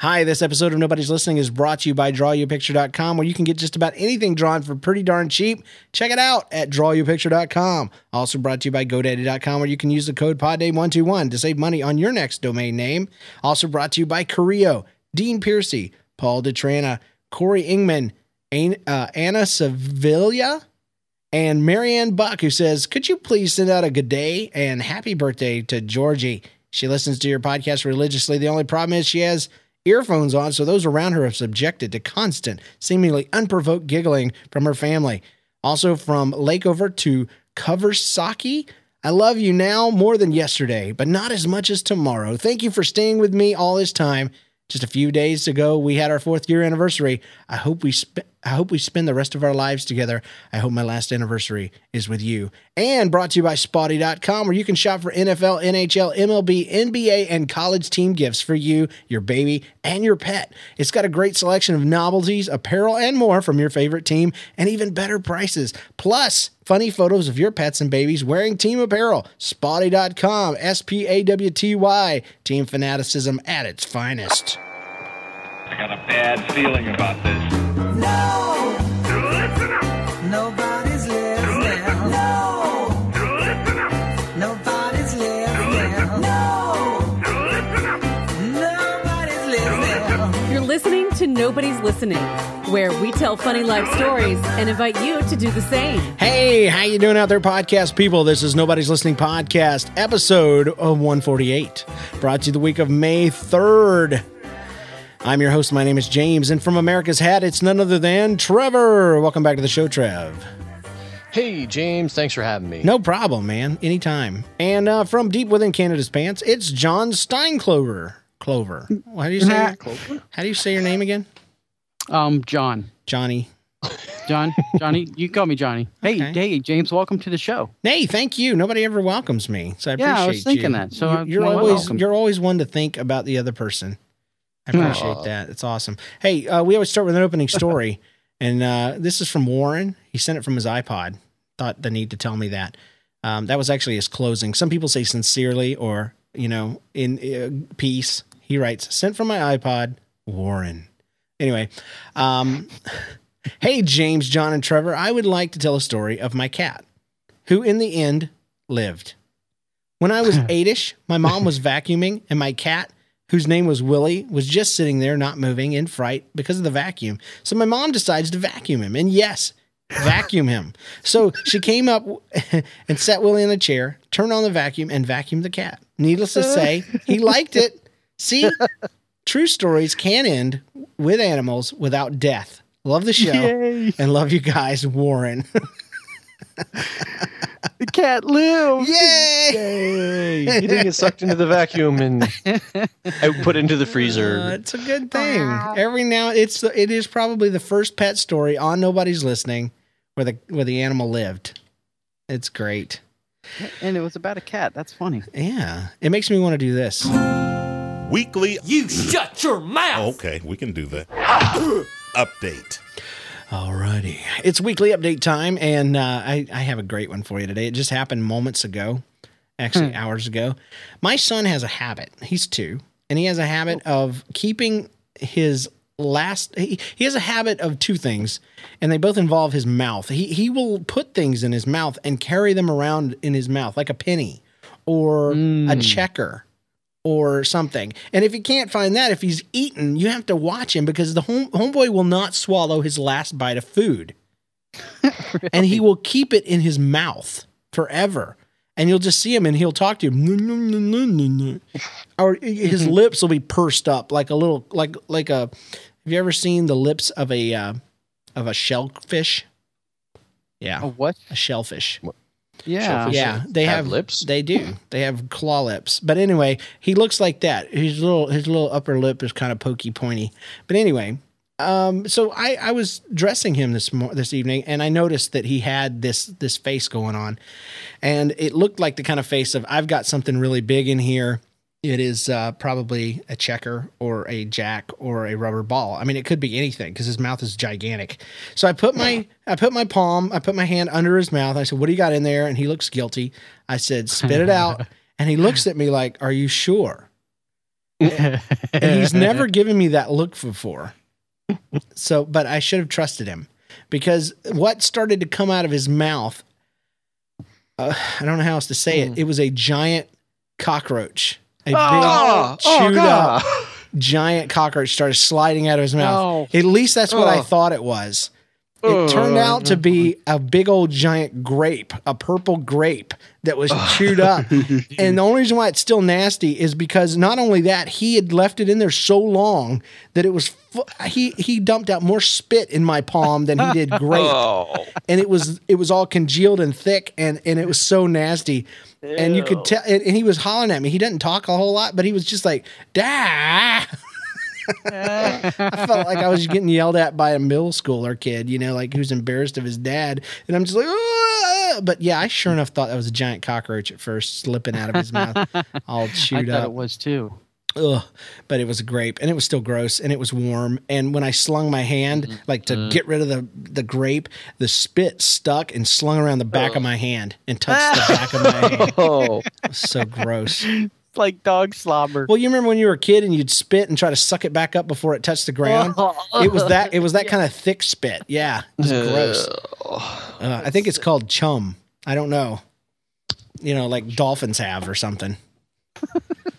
Hi, this episode of Nobody's Listening is brought to you by DrawYouAPicture.com, where you can get just about anything drawn for pretty darn cheap. Check it out at DrawYouAPicture.com. Also brought to you by GoDaddy.com, where you can use the code PODNAME121 to save money on your next domain name. Also brought to you by Careo, Dean Piercy, Paul DeTrana, Corey Ingman, uh, Anna Sevilla, and Marianne Buck, who says, Could you please send out a good day and happy birthday to Georgie? She listens to your podcast religiously. The only problem is she has earphones on, so those around her are subjected to constant, seemingly unprovoked giggling from her family. Also from Lakeover to Coversaki. I love you now more than yesterday, but not as much as tomorrow. Thank you for staying with me all this time. Just a few days ago, we had our fourth year anniversary. I hope we sp- I hope we spend the rest of our lives together. I hope my last anniversary is with you. And brought to you by Spawty.com, where you can shop for NFL, NHL, MLB, NBA, and college team gifts for you, your baby, and your pet. It's got a great selection of novelties, apparel, and more from your favorite team, and even better prices. Plus, funny photos of your pets and babies wearing team apparel. Spawty.com, S P A W T Y, team fanaticism at its finest. I got a bad feeling about this. No, nobody's listening. No, nobody's listening. No, nobody's listening. You're listening to Nobody's Listening, where we tell funny life stories and invite you to do the same. Hey, how you doing out there, podcast people? This is Nobody's Listening Podcast, episode of 148, brought to you the week of May 3rd. I'm your host. My name is James, and from America's Hat, it's none other than Trevor. Welcome back to the show, Trev. Hey, James, thanks for having me. No problem, man. Anytime. And uh, from deep within Canada's pants, it's John Steinklover. Clover. How do you say? How do you say your name again? Um, John. Johnny. John. Johnny. You call me Johnny. Hey, Okay. hey, James. Welcome to the show. Hey, thank you. Nobody ever welcomes me, so I Yeah, appreciate I was thinking you. that, so you're, you're always welcome. you're always one to think about the other person. I appreciate Aw. that. It's awesome. Hey, uh, we always start with an opening story, and uh, this is from Warren. He sent it from his iPod. Thought the need to tell me that. Um, that was actually his closing. Some people say sincerely or you know in uh, peace. He writes, "Sent from my iPod, Warren." Anyway, um, hey James, John, and Trevor. I would like to tell a story of my cat, who in the end lived. When I was eightish, my mom was vacuuming, and my cat, whose name was Willie, was just sitting there not moving in fright because of the vacuum. So my mom decides to vacuum him. And yes, vacuum him. So she came up and set Willie in a chair, turned on the vacuum, and vacuumed the cat. Needless to say, he liked it. See, true stories can end with animals without death. Love the show Yay! and love you guys, Warren. The cat lived. Yay! Yay! He didn't get sucked into the vacuum and out put into the Uh, freezer. it's a good thing. Every now it's it is probably the first pet story on nobody's listening where the where the animal lived. It's great. And it was about a cat. That's funny. Yeah, it makes me want to do this. Weekly. You shut your mouth! Okay, we can do that. Update. Alrighty, it's weekly update time, and uh, I I have a great one for you today. It just happened moments ago, actually hours ago. My son has a habit. He's two, and he has a habit of keeping his last. He, he has a habit of two things, and they both involve his mouth. He he will put things in his mouth and carry them around in his mouth like a penny, or a checker or something. And if you can't find that, if he's eaten, you have to watch him because the home, homeboy will not swallow his last bite of food. And he will keep it in his mouth forever. And you'll just see him and he'll talk to you. Or his lips will be pursed up like a little like like a have you ever seen the lips of a uh, of a shellfish? Yeah, A what? a shellfish. Yeah. Yeah, they have have, lips? They do. They have claw lips. But anyway, he looks like that. His little his little upper lip is kind of pokey pointy. But anyway, um, so I I was dressing him this mor- this evening, and I noticed that he had this this face going on, and it looked like the kind of face of I've got something really big in here. It is uh, probably a checker or a jack or a rubber ball. I mean, it could be anything because his mouth is gigantic. So I put my I put my palm, I put my hand under his mouth. I said, "What do you got in there?" And he looks guilty. I said, "Spit it out." and he looks at me like, "Are you sure?" and he's never given me that look before. So, but I should have trusted him because what started to come out of his mouth, uh, I don't know how else to say it. It was a giant cockroach, a Oh, big chewed God. up giant cockroach started sliding out of his mouth. At least that's what I Oh. thought it was. It turned out to be a big old giant grape, a purple grape that was chewed up. and the only reason why it's still nasty is because not only that, he had left it in there so long that it was fu- he he dumped out more spit in my palm than he did grape. Oh, And it was it was all congealed and thick and and it was so nasty. And you could tell and and he was hollering at me. He didn't talk a whole lot, but he was just like, "Dah." I felt like I was getting yelled at by a middle schooler kid, you know, like who's embarrassed of his dad. And I'm just like, "Ah!" but yeah, I sure enough thought that was a giant cockroach at first, slipping out of his mouth, all I chewed thought up. it was too. Ugh. But it was a grape, and it was still gross, and it was warm. And when I slung my hand, like to get rid of the the grape, the spit stuck and slung around the back of my hand and touched the back of my hand. oh, so gross. It's like dog slobber. Well, you remember when you were a kid and you'd spit and try to suck it back up before it touched the ground? It was that. It was that kind of thick spit. Yeah, it was gross. Uh, I think it's called chum. I don't know. You know, like dolphins have or something.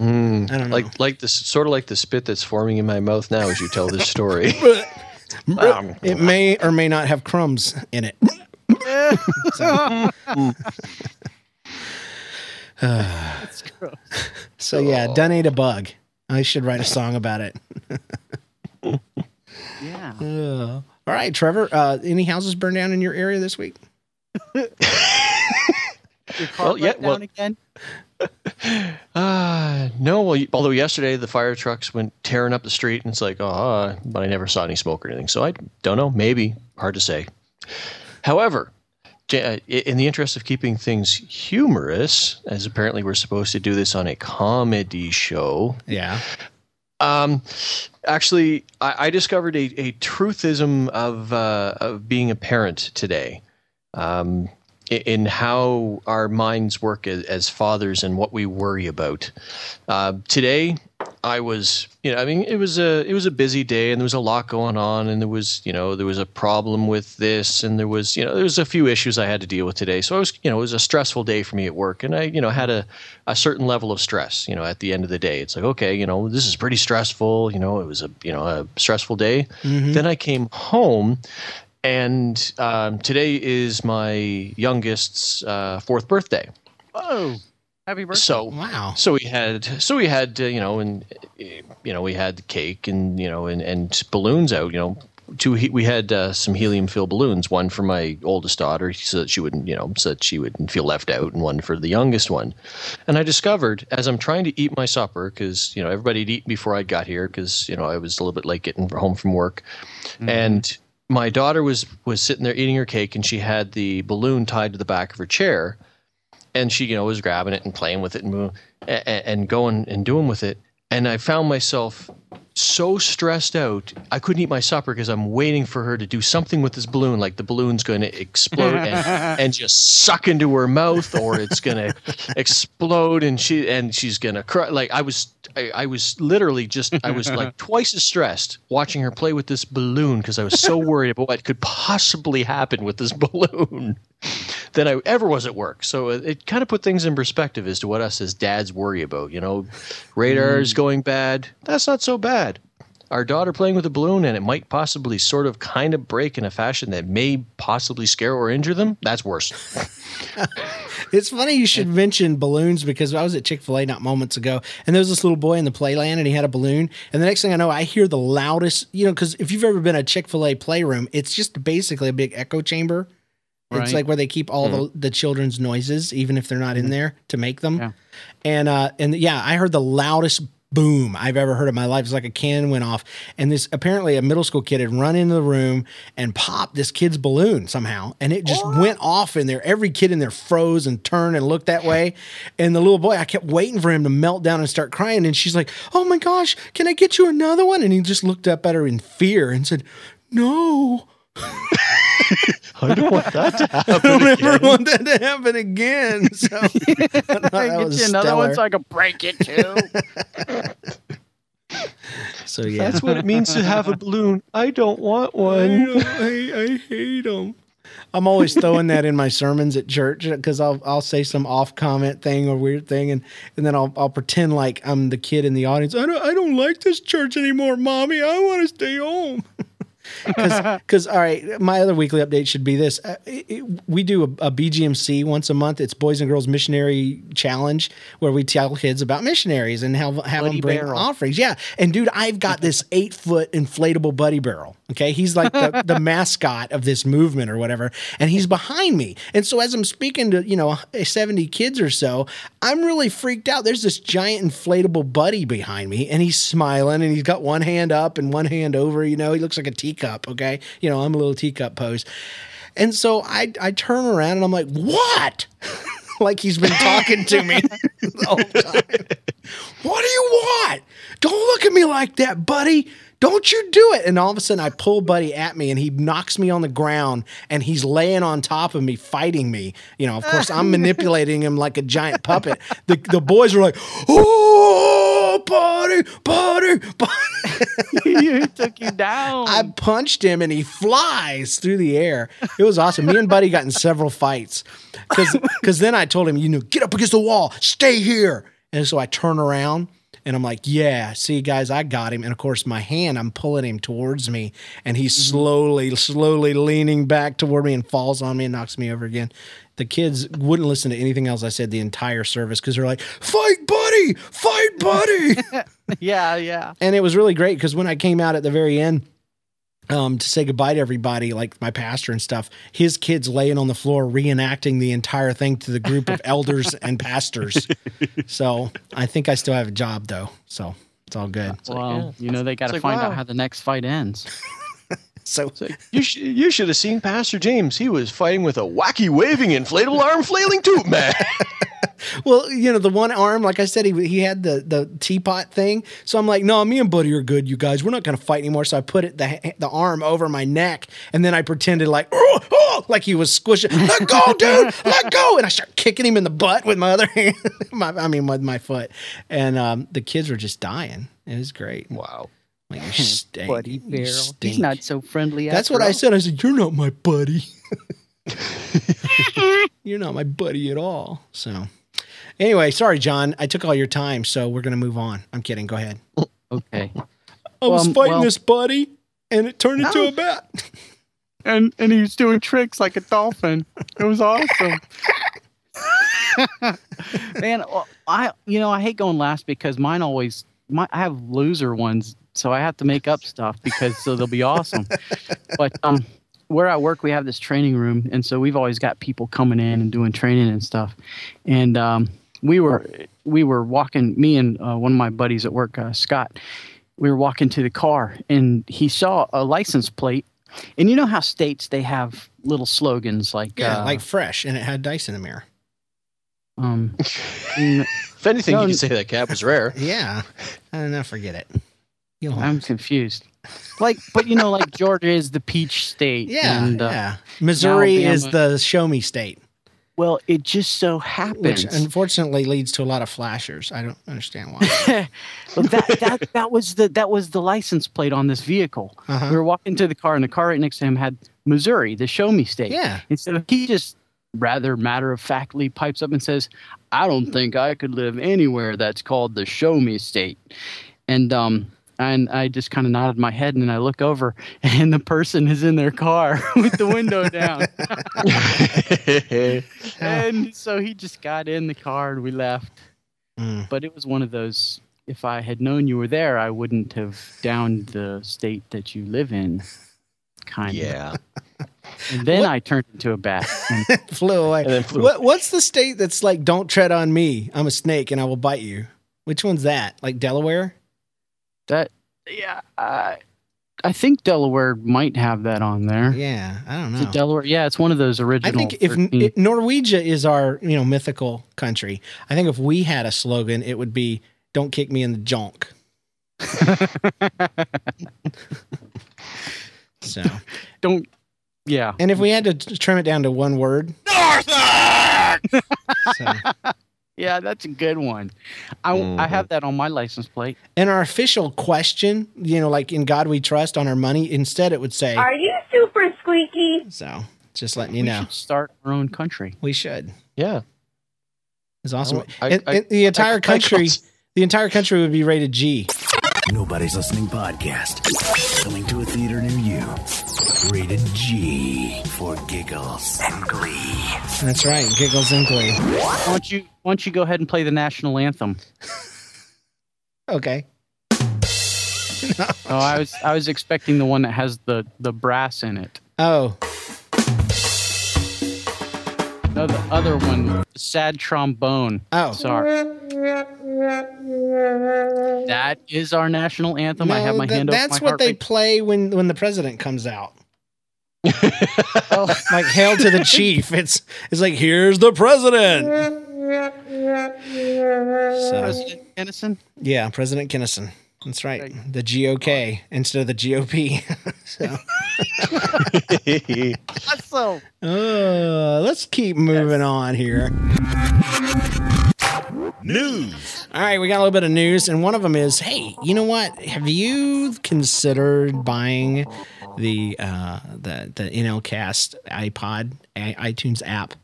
Mm, I don't know. like like this, sort of like the spit that's forming in my mouth now as you tell this story. It may or may not have crumbs in it. so, so yeah, done ate a bug. I should write a song about it. yeah. Uh, all right, Trevor. Uh, any houses burned down in your area this week? Your car Well, yeah, broke well- again. Uh, no. Well, although yesterday the fire trucks went tearing up the street, and it's like, oh, but I never saw any smoke or anything. So I don't know. Maybe hard to say. However, j- uh, i- in the interest of keeping things humorous, as apparently we're supposed to do this on a comedy show, Yeah. um, actually, I, I discovered a, a truthism of uh, of being a parent today, um, in how our minds work as, as fathers and what we worry about. Uh, today, I was, you know, I mean, it was a it was a busy day, and there was a lot going on, and there was, you know, there was a problem with this, and there was, you know, there was a few issues I had to deal with today. So I was, you know, it was a stressful day for me at work, and I, you know, had a a certain level of stress. You know, at the end of the day, it's like, okay, you know, this is pretty stressful. You know, it was a, you know, a stressful day. Then I came home. And um, today is my youngest's uh, fourth birthday. Oh, Happy birthday. So Wow. so we had so we had uh, you know and you know we had the cake and you know and, and balloons out you know two we had uh, some helium filled balloons one for my oldest daughter so that she wouldn't you know so that she wouldn't feel left out and one for the youngest one and I discovered as I'm trying to eat my supper because you know everybody had eaten before I got here because you know I was a little bit late getting home from work and my daughter was was sitting there eating her cake and she had the balloon tied to the back of her chair and she you know was grabbing it and playing with it and move- a- a- and going and doing with it. And i found myself so stressed out i couldn't eat my supper because i'm waiting for her to do something with this balloon like the balloon's going to explode and, and just suck into her mouth or it's going to explode and she and she's going to cry. Like i was I, I was literally just i was like twice as stressed watching her play with this balloon because i was so worried about what could possibly happen with this balloon than I ever was at work. So it, it kind of put things in perspective as to what us as dads worry about. You know, radar's mm. going bad. That's not so bad. Our daughter playing with a balloon and it might possibly sort of kind of break in a fashion that may possibly scare or injure them. That's worse. It's funny you should mention balloons because I was at Chick fil A not moments ago and there was this little boy in the playland and he had a balloon. And the next thing I know, I hear the loudest, you know, because if you've ever been a Chick fil A playroom, it's just basically a big echo chamber. It's like where they keep all the, the children's noises, even if they're not in there to make them. Yeah. And uh, and yeah, I heard the loudest boom I've ever heard in my life. It's like a cannon went off, and this apparently a middle school kid had run into the room and popped this kid's balloon somehow, and it just went off in there. Every kid in there froze and turned and looked that way. And the little boy, I kept waiting for him to melt down and start crying, and she's like, "Oh my gosh, can I get you another one?" And he just looked up at her in fear and said, "No." I don't want that to happen. I don't ever want that to happen again. So I thought that Get was you another one so I can break it too. So yeah, That's what it means to have a balloon. I don't want one. I, I hate them. I'm always throwing that in my sermons at church because I'll I'll say some off comment thing or weird thing and and then I'll I'll pretend like I'm the kid in the audience. I don't I don't like this church anymore, mommy. I want to stay home. Because all right, my other weekly update should be this: uh, it- it- we do a, a BGMC once a month. It's Boys and Girls Missionary Challenge, where we tell kids about missionaries and have have them bring barrel. offerings. Yeah, and dude, I've got this eight foot inflatable buddy barrel. Okay, he's like the, the mascot of this movement or whatever, and he's behind me. And so as I'm speaking to you know seventy kids or so, I'm really freaked out. There's this giant inflatable buddy behind me, and he's smiling, and he's got one hand up and one hand over. You know, he looks like a teacup. Okay, you know, I'm a little teacup pose. And so I I turn around and I'm like, what? like he's been talking to me the whole time. What do you want? Don't look at me like that, buddy. Don't you do it. And all of a sudden I pull Buddy at me and he knocks me on the ground and he's laying on top of me, fighting me. You know, of course, I'm manipulating him like a giant puppet. The, the boys are like, oh, buddy, buddy, buddy. he took you down. I punched him and he flies through the air. It was awesome. Me and Buddy got in several fights because then I told him, you know, get up against the wall, stay here. And so I turn around and I'm like, yeah, see, guys, I got him. And of course, my hand, I'm pulling him towards me and he's mm-hmm. slowly, slowly leaning back toward me and falls on me and knocks me over again. The kids wouldn't listen to anything else I said the entire service because they're like, fight, buddy, fight, buddy. yeah, yeah. and it was really great because when I came out at the very end um, to say goodbye to everybody, like my pastor and stuff, his kids laying on the floor reenacting the entire thing to the group of elders and pastors. So I think I still have a job though, so it's all good. Well, you know they got to like, find wow. out how the next fight ends. So You, sh- you should have seen Pastor James. He was fighting with a wacky waving inflatable arm flailing tube man. well, you know, the one arm, like I said, he he had the the teapot thing. So I'm like, no, me and Buddy are good, you guys. We're not gonna fight anymore. So I put it the the arm over my neck, and then I pretended like, oh, oh, like he was squishing. Let go, dude, let go. And I start kicking him in the butt with my other hand. my, I mean, with my foot. And um, the kids were just dying. It was great. wow. Like, you stink. Buddy Barrel. He's not so friendly. That's what I said. I said, You're not my buddy. You're not my buddy at all. So, anyway, sorry, John. I took all your time. So, we're going to move on. I'm kidding. Go ahead. Okay. I was Um, fighting well- this buddy and it turned into a bat. And and he was doing tricks like a dolphin. It was awesome. Man, well, I you know I hate going last because mine always my I have loser ones, so I have to make up stuff because so they'll be awesome. but um, where I work, we have this training room, and so we've always got people coming in and doing training and stuff. And um, we were we were walking, me and uh, one of my buddies at work, uh, Scott. We were walking to the car, and he saw a license plate. And you know how states they have little slogans like Yeah, uh, like fresh. And it had dice in the mirror. um, n- If anything, No, you n- could say that cat was rare. Yeah. I don't know. Forget it. You'll I'm confused. Like, but you know, like Georgia is the peach state. yeah. and, uh, yeah. Missouri is the show me state, Well, it just so happens. which unfortunately leads to a lot of flashers. I don't understand why. But that, that that was the that was the license plate on this vehicle. Uh-huh. We were walking to the car, and the car right next to him had Missouri, the show me state. Yeah. And so he just rather matter of factly pipes up and says, "I don't think I could live anywhere that's called the show me state." And um and I just kind of nodded my head, and then I look over, and the person is in their car with the window down. and so he just got in the car, and we left. Mm. But it was one of those. If I had known you were there, I wouldn't have downed the state that you live in. Kind of. yeah. And then What- I turned into a bat. And flew away. And then flew what, what's the state that's like, don't tread on me? I'm a snake and I will bite you. Which one's that? Like Delaware? That, yeah, I, I think Delaware might have that on there. Yeah, I don't Is it know. Delaware? Yeah, it's one of those original. I think if 13. it, Norwegia is our you know mythical country, I think if we had a slogan, it would be "Don't kick me in the junk." so, don't. Yeah. and if we had to trim it down to one word, so, yeah, that's a good one. I, I mm-hmm. have that on my license plate. And our official question, you know, like in God we trust on our money, instead it would say, Are you super squeaky? so just letting you we know. should start our own country. We should. Yeah. It's awesome. Oh, I- And- I- and the entire I country, close- the entire country would be rated G. Nobody's Listening podcast. Coming to a theater near you. Rated G for giggles and glee. That's right. Giggles and glee. Why don't you Why don't you go ahead and play the national anthem? Okay. Oh, I was I was expecting the one that has the the brass in it. Oh, No, the other one, sad trombone. Oh. sorry. That is our national anthem. I have my that- hand over That's my what heart they rate. play when when the president comes out. like hail to the chief. It's it's like here's the president. So, President Kinnison. yeah, President Kinnison. That's right. The GOK instead of the GOP. so, So uh, let's keep moving on here. News. All right, we got a little bit of news, and one of them is, hey, you know what? Have you considered buying the uh, the the NLCast iPod iTunes app?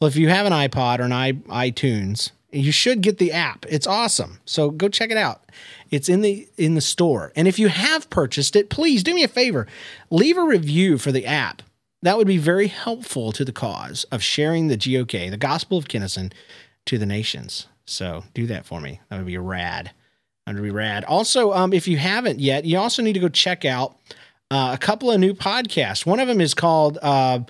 Well, if you have an iPod or an iTunes, you should get the app. It's awesome. So go check it out. It's in the in the store, and if you have purchased it, please do me a favor, leave a review for the app. That would be very helpful to the cause of sharing the GOK, the Gospel of Kinnison, to the nations. So do that for me. That would be rad. That would be rad. Also, um, if you haven't yet, you also need to go check out uh, a couple of new podcasts. One of them is called uh,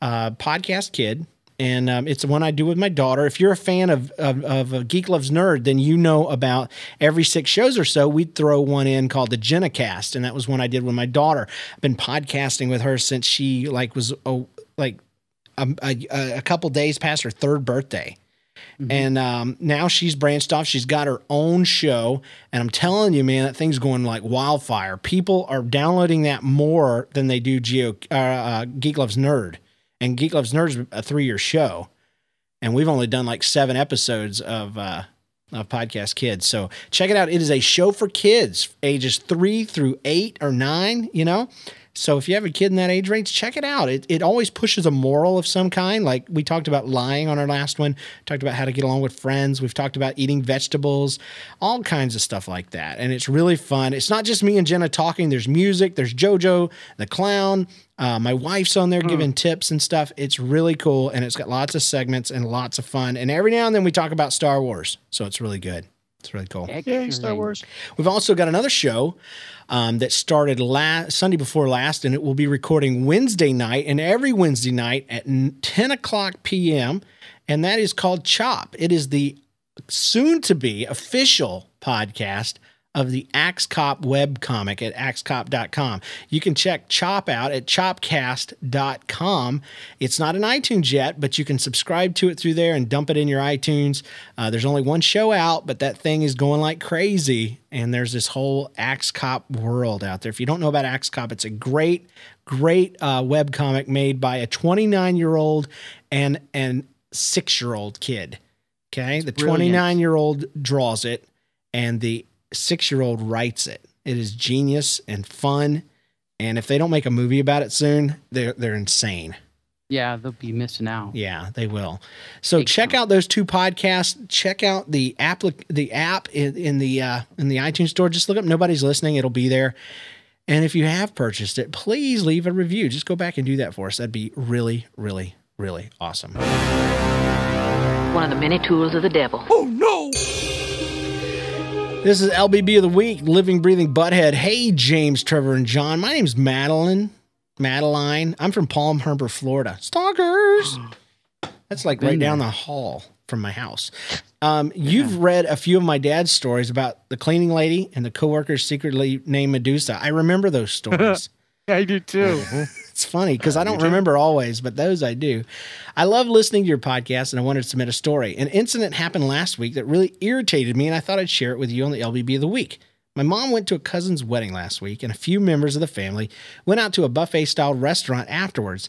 uh, Podcast Kid, and um, it's the one I do with my daughter. If you're a fan of, of, of Geek Loves Nerd, then you know about every six shows or so, we'd throw one in called the Jenna Cast, and that was one I did with my daughter. I've been podcasting with her since she like was oh, like a, a, a couple days past her third birthday. And um, now she's branched off. She's got her own show. And I'm telling you, man, that thing's going like wildfire. People are downloading that more than they do Geo, uh, uh, Geek Loves Nerd. And Geek Loves Nerd is a three year show. And we've only done like seven episodes of, uh, of Podcast Kids. So check it out. It is a show for kids, ages three through eight or nine, you know? So if you have a kid in that age range, check it out. It, it always pushes a moral of some kind. Like we talked about lying on our last one, talked about how to get along with friends. We've talked about eating vegetables, all kinds of stuff like that. And it's really fun. It's not just me and Jenna talking. There's music. There's JoJo, the clown. Uh, my wife's on there giving tips and stuff. It's really cool. And it's got lots of segments and lots of fun. And every now and then we talk about Star Wars. So it's really good. It's really cool. Yay, Star Wars. We've also got another show um, that started last Sunday before last, and it will be recording Wednesday night and every Wednesday night at 10 o'clock p.m. And that is called Chop. It is the soon to be official podcast of the Axe Cop web comic at axecop.com. You can check Chop out at chopcast.com. It's not an iTunes yet, but you can subscribe to it through there and dump it in your iTunes. Uh, there's only one show out, but that thing is going like crazy. And there's this whole Axe Cop world out there. If you don't know about Axe Cop, it's a great, great uh, web comic made by a 29 year old and and six year old kid. Okay, the 29 year old draws it, and the six year old writes it. It is genius and fun. And if they don't make a movie about it soon, they're they're insane. yeah, they'll be missing out. Yeah, they will. So Big check time. out those two podcasts. Check out the app the app in, in the uh, in the iTunes store. Just look up nobody's listening. It'll be there. And if you have purchased it, please leave a review. Just go back and do that for us. That'd be really, really, really awesome. One of the many tools of the devil. This is LBB of the week, living, breathing butthead. Hey, James, Trevor, and John. My name's Madeline. Madeline. I'm from Palm Harbor, Florida. Stalkers. That's like right down the hall from my house. Um, You've read a few of my dad's stories about the cleaning lady and the coworkers secretly named Medusa. I remember those stories. I do too. It's funny because uh, I don't remember always, but those I do. I love listening to your podcast and I wanted to submit a story. An incident happened last week that really irritated me and I thought I'd share it with you on the LBB of the week. My mom went to a cousin's wedding last week and a few members of the family went out to a buffet style restaurant afterwards.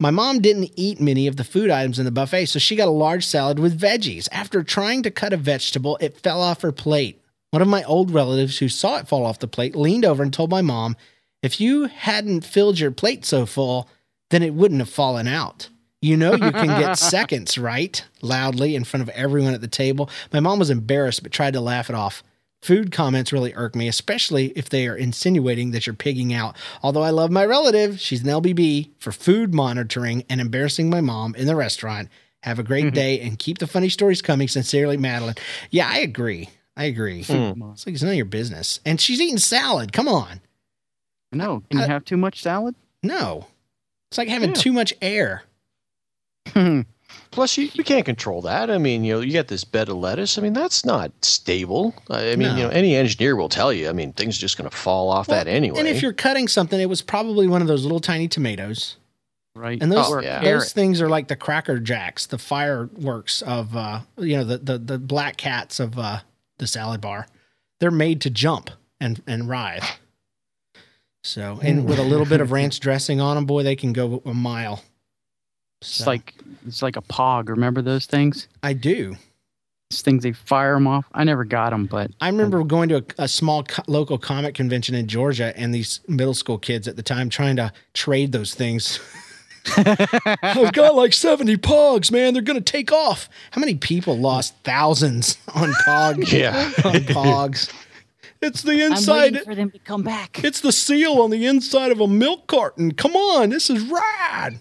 My mom didn't eat many of the food items in the buffet, so she got a large salad with veggies. After trying to cut a vegetable, it fell off her plate. One of my old relatives who saw it fall off the plate leaned over and told my mom, If you hadn't filled your plate so full, then it wouldn't have fallen out. You know you can get seconds, right? Loudly in front of everyone at the table. My mom was embarrassed but tried to laugh it off. Food comments really irk me, especially if they are insinuating that you're pigging out. Although I love my relative, she's an LBB for food monitoring and embarrassing my mom in the restaurant. Have a great mm-hmm. day and keep the funny stories coming. Sincerely, Madeline. Yeah, I agree. I agree. Mm. It's like it's none of your business. And she's eating salad. Come on. No, can you have too much salad? No. It's like having Yeah. too much air. Plus, you, you can't control that. I mean, you know, you get this bed of lettuce. I mean, that's not stable. I I mean, No. you know, any engineer will tell you. I mean, things are just going to fall off that anyway. And if you're cutting something, it was probably one of those little tiny tomatoes. Right. And those Oh, yeah. those things are like the cracker jacks, the fireworks of uh you know, the the, the black cats of uh the salad bar. They're made to jump and and writhe. So, and with a little bit of ranch dressing on them, boy, they can go a mile. It's like it's like a pog. Remember those things? I do. These things they fire them off. I never got them, but I remember going to a, a small co- local comic convention in Georgia, and these middle school kids at the time trying to trade those things. I've got like 70 pogs, man. They're going to take off. How many people lost thousands on pog? Yeah. on pogs. It's the I'm inside. waiting for them to come back. It's the seal on the inside of a milk carton. Come on, this is rad.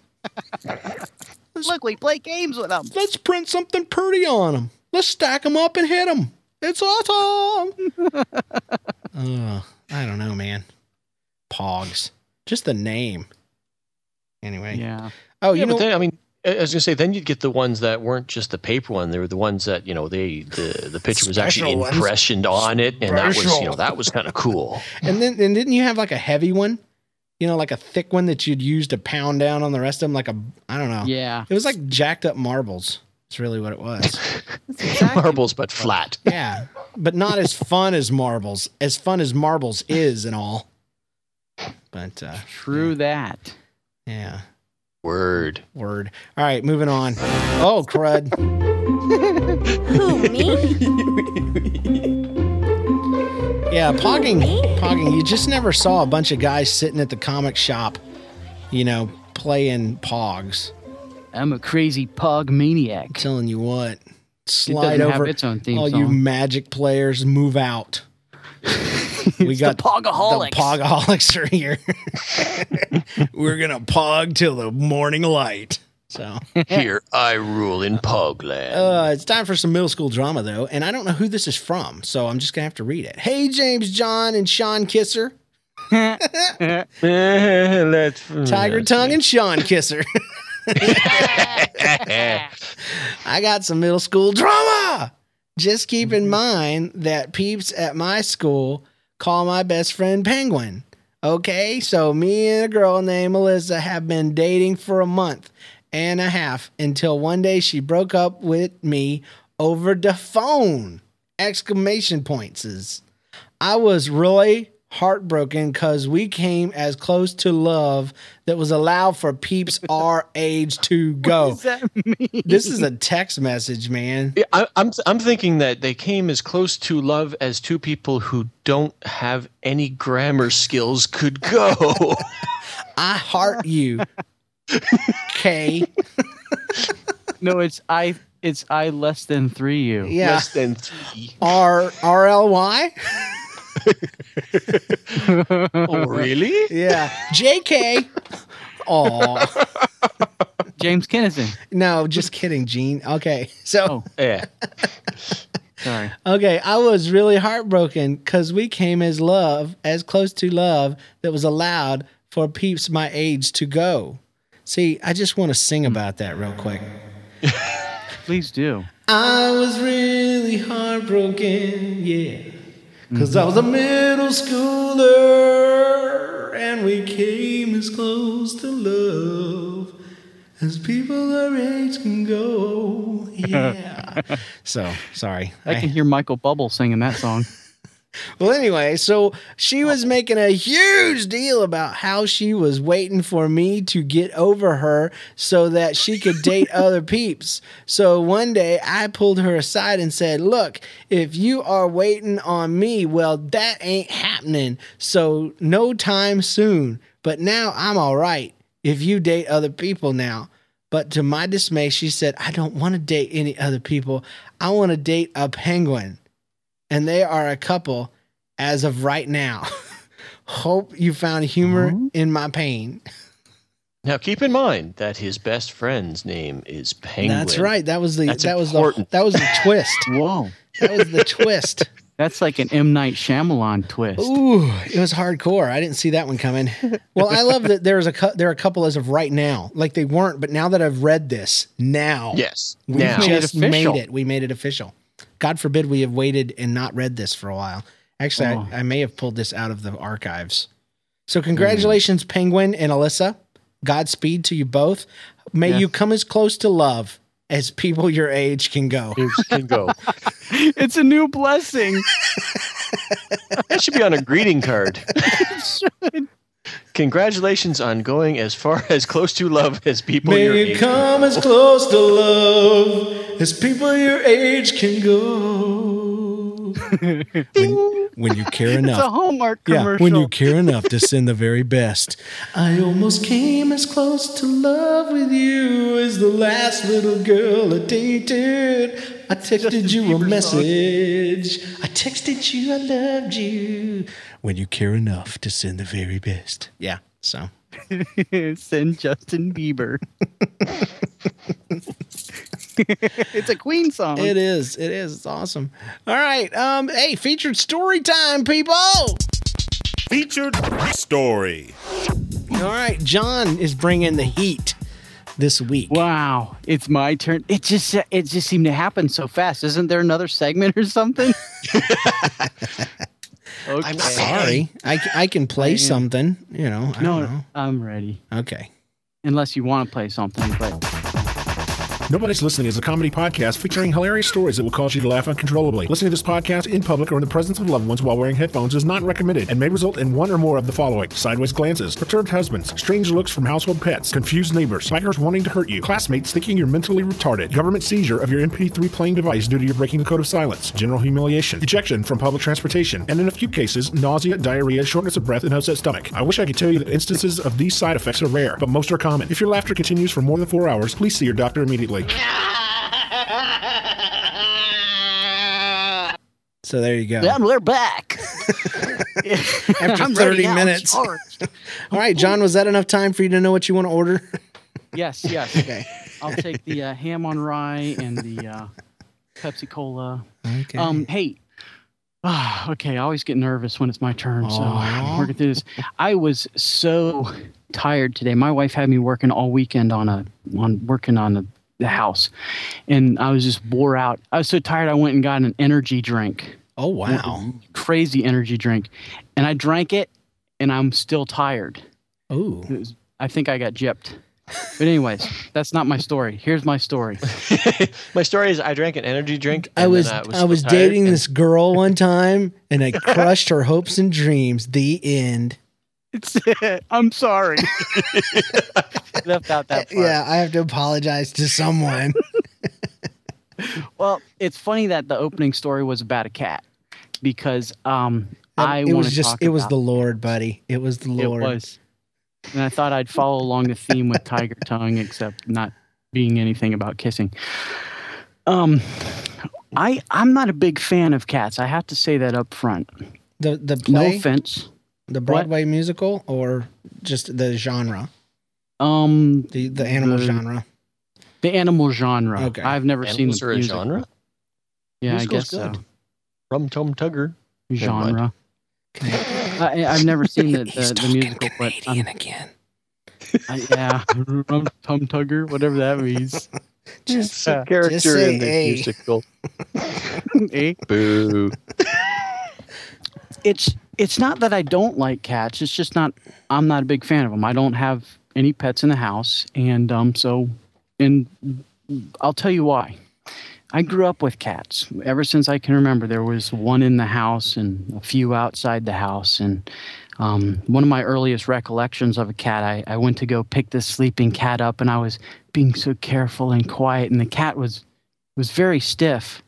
Look, we play games with them. Let's print something pretty on them. Let's stack them up and hit them. It's awesome. uh, I don't know, man. Pogs. Just the name. Anyway. Yeah. Oh, yeah, you know, but then, I mean, I was gonna say, then you'd get the ones that weren't just the paper one; they were the ones that you know, they the the picture was actually Special ones. impressioned on it, and that was you know that was kind of cool. and then and didn't you have like a heavy one? You know, like a thick one that you'd use to pound down on the rest of them, like a I don't know. Yeah. It was like jacked up marbles. That's really what it was. Marbles, but flat. yeah, but not as fun as marbles. As fun as marbles is and all. But uh, True that. yeah, Word. word. All right, moving on. Oh, crud. Who, me? Yeah, pogging, pogging. You just never saw a bunch of guys sitting at the comic shop, you know, playing pogs. I'm a crazy pug maniac. telling you what, slide doesn't have over. its own theme all you magic players, move out. we got the Pogaholics. The Pogaholics are here. We're gonna pog till the morning light. So Here I rule in Pogland. uh, it's time for some middle school drama though, and I don't know who this is from, so I'm just gonna have to read it. Hey, James, John, and Sean Kisser, Let's Tiger Tongue, and Sean Kisser. I got some middle school drama. Just keep in mm-hmm. mind that peeps at my school call my best friend Penguin. Okay, so me and a girl named Melissa have been dating for a month and a half until one day she broke up with me over the phone. Exclamation points. I was really heartbroken because we came as close to love that was allowed for peeps our age to go. What does that mean? This is a text message, man. Yeah, I, I'm I'm thinking that they came as close to love as two people who don't have any grammar skills could go. I heart you. K. no, it's I. It's I less than three you. Yeah. Less than three. R R L Y. Oh, really? Yeah. J K. Oh James Kinnison. no, just kidding, Gene. Okay, so Oh, Yeah. sorry. okay, I was really heartbroken because we came as love, as close to love that was allowed for peeps my age to go. See, I just want to sing about that real quick. Please do. I was really heartbroken, yeah. Cause I was a middle schooler and we came as close to love as people our age can go. Yeah. so sorry. I can hear Michael Bublé singing that song. Well, anyway, so she was oh. making a huge deal about how she was waiting for me to get over her so that she could date other peeps. So one day I pulled her aside and said, Look, if you are waiting on me, well, that ain't happening. So no time soon. But now I'm all right if you date other people now. But to my dismay, she said, I don't want to date any other people. I want to date a penguin and they are a couple as of right now. Hope you found humor mm-hmm. in my pain. Now, keep in mind that his best friend's name is Penguin. That's right. That was the That's that was important. the that was the twist. Whoa. That was the twist. That's like an M Night Shyamalan twist. Ooh, it was hardcore. I didn't see that one coming. Well, I love that there's a cou- there are a couple as of right now. Like they weren't, but now that I've read this, now Yes. we Now. Made it just made it. We made it official. God forbid we have waited and not read this for a while. Actually, Oh. I, I may have pulled this out of the archives. So congratulations, mm. Penguin and Alyssa. Godspeed to you both. May Yes. you come as close to love as people your age can go. Can go. It's a new blessing. That should be on a greeting card. Congratulations on going as far as close to love as people your May you age. come as close to love as people your age can go. when, when you care enough, It's a enough. Hallmark Yeah, when you care enough to send the very best. I almost came as close to love with you as the last little girl I dated. I texted you a message. I texted you I loved you. When you care enough to send the very best. Yeah, so. Send Justin Bieber. it's a Queen song. It is. It is. It's awesome. All right. Um. Hey, featured story time, people. Featured story. All right, John is bringing the heat this week. Wow, it's my turn. It just it just seemed to happen so fast. Isn't there another segment or something? okay. I'm Sorry, I, c- I can play I something. You know. I No, don't know. I'm ready. Okay. Unless you want to play something, but Nobody's Listening is a comedy podcast featuring hilarious stories that will cause you to laugh uncontrollably. Listening to this podcast in public or in the presence of loved ones while wearing headphones is not recommended and may result in one or more of the following sideways glances, perturbed husbands, strange looks from household pets, confused neighbors, bikers wanting to hurt you, classmates thinking you're mentally retarded, government seizure of your MP3 playing device due to your breaking the code of silence, general humiliation, ejection from public transportation, and in a few cases, nausea, diarrhea, shortness of breath, and upset stomach. I wish I could tell you that instances of these side effects are rare, but most are common. If your laughter continues for more than four hours, please see your doctor immediately. So there you go. yeah, we're back. After I'm 30 now. minutes. All right, John. Was that enough time for you to know what you want to order? yes, yes. Okay. I'll take the uh, ham on rye and the uh, Pepsi Cola. Okay. Um, hey. Ah, okay, I always get nervous when it's my turn, so Aw. I'm working through this. I was so tired today. My wife had me working all weekend on a on working on the, the house, and I was just wore out. I was so tired. I went and got an energy drink, oh wow. crazy energy drink, and I drank it, and I'm still tired. Oh. I think I got gypped. But anyways, that's not my story. Here's my story. My story is I drank an energy drink. I and was I was dating and- this girl one time and I crushed her hopes and dreams. The end. It's, it. I'm sorry. Left out that part. Yeah, I have to apologize to someone. Well, it's funny that the opening story was about a cat because um, I it was just it was the Lord, buddy. It was the Lord. it was, and I thought I'd follow along the theme with Tiger Tongue, except not being anything about kissing. Um, I I'm not a big fan of cats. I have to say that up front. The the play, No offense. the Broadway musical, or just the genre, Um, the the animal The- genre. the animal genre. Okay. I've never Animals seen are the a musical. genre? Yeah, Musical's I guess good. so. Rum Tum Tugger. Genre. I, I've never seen the, He's the, the talking musical, but Canadian um, again. I, yeah, Rum Tum Tugger, whatever that means. Just, uh, Character just in the A. musical. Eh? Boo. it's it's not that I don't like cats. It's just not. I'm not a big fan of them. I don't have any pets in the house, and um, so and I'll tell you why. I grew up with cats. Ever since I can remember, there was one in the house and a few outside the house. And um, one of my earliest recollections of a cat, I, I went to go pick this sleeping cat up, and I was being so careful and quiet, and the cat was was very stiff.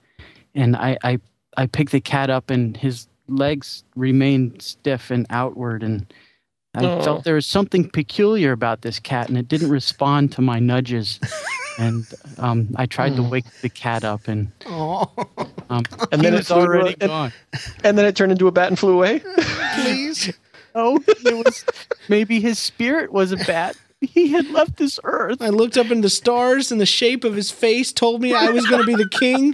And I I, I picked the cat up, and his legs remained stiff and outward, and I Oh. felt there was something peculiar about this cat, and it didn't respond to my nudges. and um, I tried to wake the cat up, and um, And then it was flew already away- and- gone. And then it turned into a bat and flew away. Please. Oh, it was maybe his spirit was a bat. He had left this earth. I looked up in the stars, and the shape of his face told me I was going to be the king.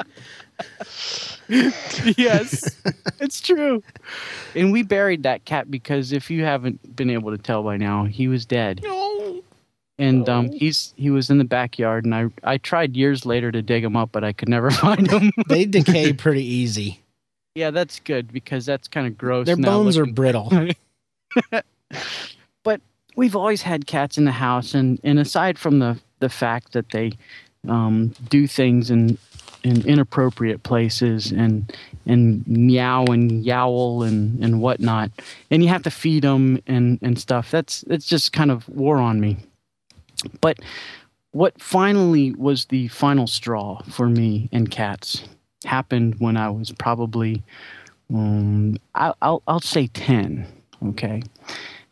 yes, it's true. And we buried that cat because if you haven't been able to tell by now, he was dead. No. And um, he's he was in the backyard, and I I tried years later to dig him up, but I could never find him. They decay pretty easy. yeah, that's good because that's kind of gross. Their now bones are brittle. but we've always had cats in the house, and, and aside from the, the fact that they um, do things in in inappropriate places and and meow and yowl and, and whatnot, and you have to feed them and, and stuff. That's that's just kind of wore on me. But what finally was the final straw for me and cats happened when I was probably um, I, I'll I'll say ten. Okay,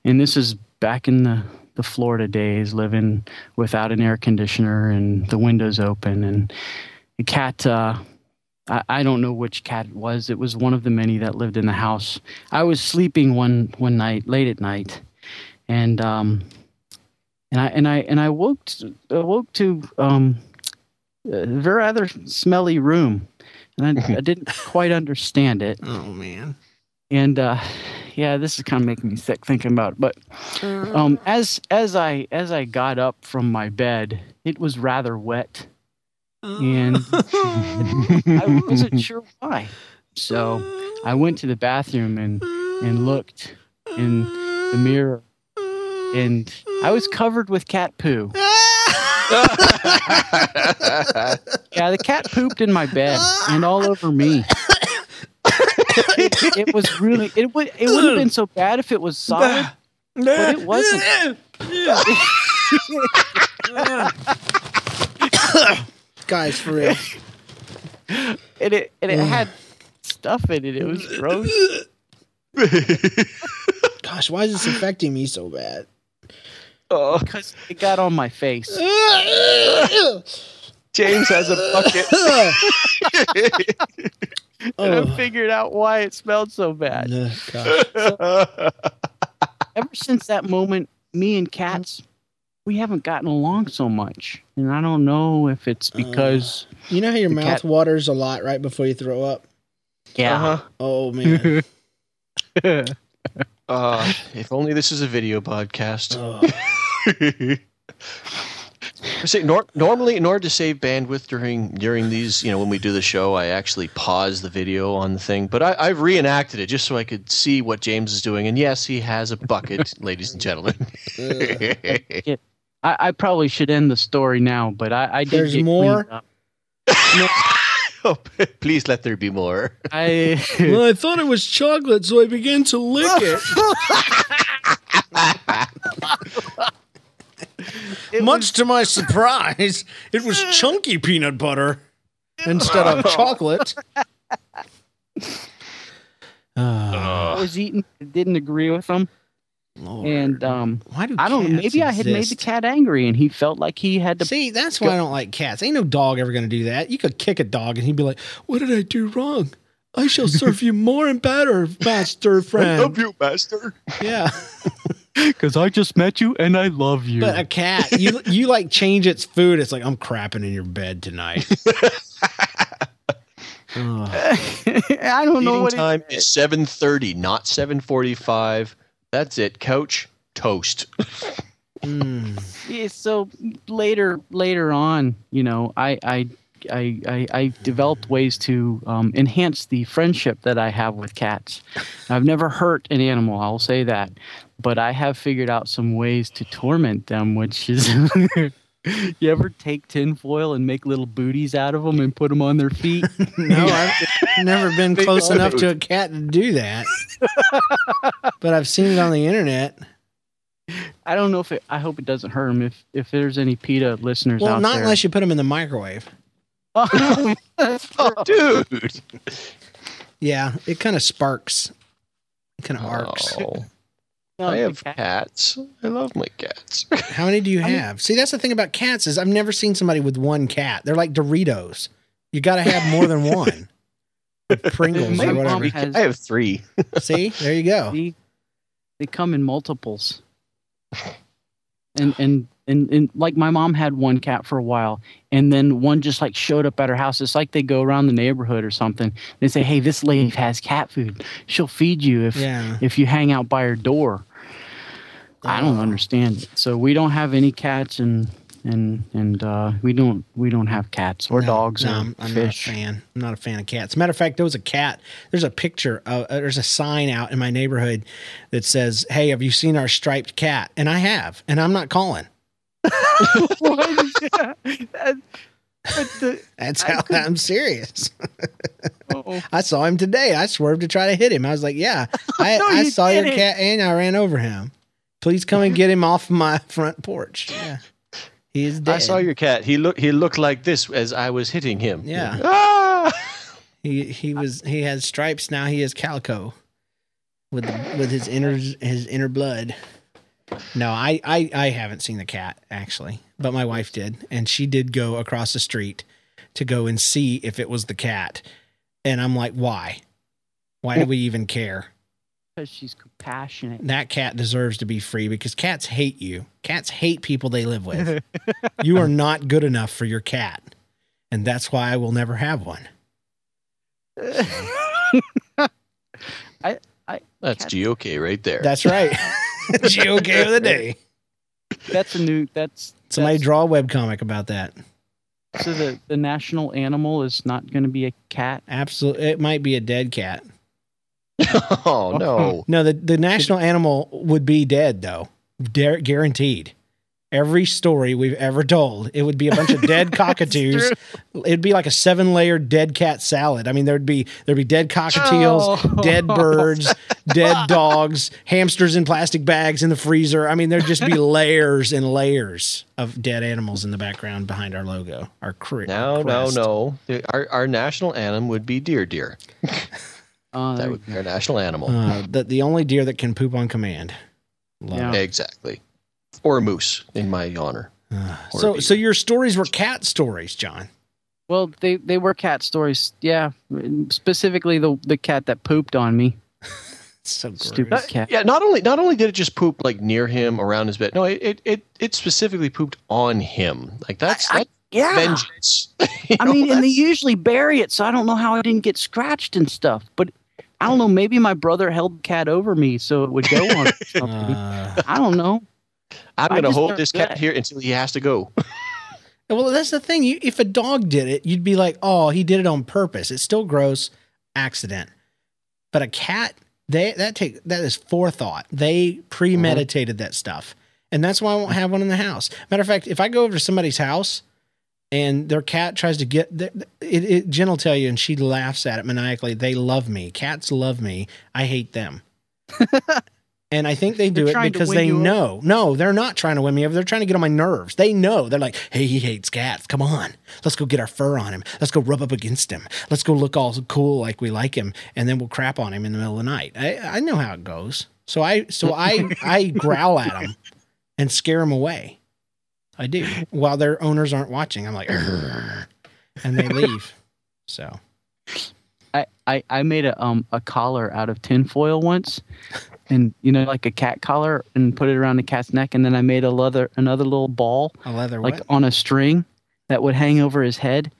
and this is back in the the Florida days, living without an air conditioner and the windows open, and cat. Uh, I, I don't know which cat it was. It was one of the many that lived in the house. I was sleeping one one night, late at night, and um, and I and I and I woke to, awoke to um, a very rather smelly room, and I, I didn't quite understand it. Oh man. And uh, yeah, this is kind of making me sick thinking about it. But um, as as I as I got up from my bed, it was rather wet, and I wasn't sure why. So I went to the bathroom and and looked in the mirror, and I was covered with cat poo. yeah, the cat pooped in my bed and all over me. it, it was really it would it would have been so bad if it was solid, but it wasn't. Guys, for real. and it and it had stuff in it. It was gross. Gosh, why is this affecting me so bad? Oh, because it got on my face. James has a bucket. and I oh. figured out why it smelled so bad. Ever since that moment, me and cats, we haven't gotten along so much, and I don't know if it's because You know how your mouth cat- waters a lot right before you throw up? yeah. Oh man. Uh, if only this is a video podcast. I say, nor- normally, in order to save bandwidth during during these, you know, when we do the show, I actually pause the video on the thing. But I, I've reenacted it just so I could see what James is doing. And yes, he has a bucket, ladies and gentlemen. I, I probably should end the story now, but I, I did There's get more? cleaned up. oh, please let there be more. I well, I thought it was chocolate, so I began to lick it. Much to my surprise, it was chunky peanut butter instead of oh. chocolate. I was eating, didn't agree with him. And um, Why do I don't know. cats Maybe I had made the cat angry, and he felt like he had to. See, that's why I don't like cats. Ain't no dog ever going to do that. You could kick a dog and he'd be like, What did I do wrong? I shall serve you more and better, master friend. you, master. Yeah. Because I just met you and I love you. But a cat, you you like change its food. It's like I'm crapping in your bed tonight. Ugh. I don't know what time is seven thirty, not seven forty-five. That's it. Couch toast. Mm. So later later on, you know, I I I, I, I developed ways to um, enhance the friendship that I have with cats. I've never hurt an animal, I'll say that, but I have figured out some ways to torment them, which is You ever take tinfoil and make little booties out of them and put them on their feet? No, I've never been Big close enough to a cat to do that. but I've seen it on the internet. I don't know if it. I hope it doesn't hurt them. If if there's any PETA listeners out there. Well, out not there, unless you put them in the microwave. oh, dude. Yeah, it kind of sparks. It kind of arcs. Oh, No, I have cat- cats. I love my cats. How many do you have? See, that's the thing about cats is I've never seen somebody with one cat. They're like Doritos. You got to have more than one. Pringles My or mom whatever. has- I have three. See, there you go. They, they come in multiples. And, and and and like my mom had one cat for a while, and then one just like showed up at her house. It's like they go around the neighborhood or something. They say, "Hey, this lady has cat food. She'll feed you if Yeah. if you hang out by her door." I don't Oh. understand it. So we don't have any cats, and and and uh, we don't we don't have cats or No, dogs No, or I'm, I'm fish. not a fan. I'm not a fan of cats. Matter of fact, there was a cat. There's a picture. Of, uh, there's a sign out in my neighborhood that says, "Hey, have you seen our striped cat?" And I have, and I'm not calling. What is that? That- but the- That's how could- I'm serious. I saw him today. I swerved to try to hit him. I was like, "Yeah, I, No, I you saw your didn't. cat, and I ran over him. Please come and get him off my front porch." Yeah, he is dead. I saw your cat. He looked. He looked like this as I was hitting him. Yeah. Ah! He he was he has stripes now. He is calico with the, with his inner his inner blood. No, I, I I haven't seen the cat actually, but my wife did, and she did go across the street to go and see if it was the cat, and I'm like, why? Why do we even care? Because she's compassionate. That cat deserves to be free because cats hate you. Cats hate people they live with. you are not good enough for your cat, and that's why I will never have one. I, I, That's cat- GOK right there. That's right. GOK of the day. that's a new. That's Somebody that's- draw a webcomic about that. So the the national animal is not going to be a cat. Absolutely. It might be a dead cat. oh no. No, the, the national animal would be dead, though. Dar- guaranteed. Every story we've ever told, it would be a bunch of dead cockatoos. It'd be like a seven layer dead cat salad. I mean, there'd be there'd be dead cockatiels, Oh. dead birds, dead dogs, hamsters in plastic bags in the freezer. I mean, there'd just be layers and layers of dead animals in the background behind our logo. Our cre- No, our no, crest. no. Our our national animal would be deer deer. Uh, That would be our national animal. Uh, the, the only deer that can poop on command. Love Yeah. it. Exactly. Or a moose in my honor. Or So, so your stories were cat stories, John. well, they they were cat stories. Yeah, specifically the the cat that pooped on me. So gross. Stupid cat. Yeah, not only not only did it just poop like near him around his bed. No, it it it, it specifically pooped on him. Like that's I- I- yeah. vengeance. You I know, mean, and they usually bury it, so I don't know how I didn't get scratched and stuff. But I don't know. Maybe my brother held the cat over me so it would go on. something. Uh, I don't know. I'm gonna hold this cat that. here until he has to go. well, that's the thing. You, if a dog did it, you'd be like, "Oh, he did it on purpose." It's still gross, accident. But a cat, they that take that is forethought. They premeditated that stuff, and that's why I won't have one in the house. Matter of fact, if I go over to somebody's house and their cat tries to get, it, it, Jen will tell you, and she laughs at it maniacally. They love me. Cats love me. I hate them. And I think they do They're it because they you over. know. No, they're not trying to win me over. They're trying to get on my nerves. They know. They're like, hey, he hates cats. Come on. Let's go get our fur on him. Let's go rub up against him. Let's go look all cool like we like him. And then we'll crap on him in the middle of the night. I, I know how it goes. So I so I I growl at them and scare them away. I do. While their owners aren't watching. I'm like, and they leave. So I, I, I made a um a collar out of tinfoil once, and you know like a cat collar, and put it around the cat's neck, and then I made a leather another little ball a leather like what? on a string that would hang over his head,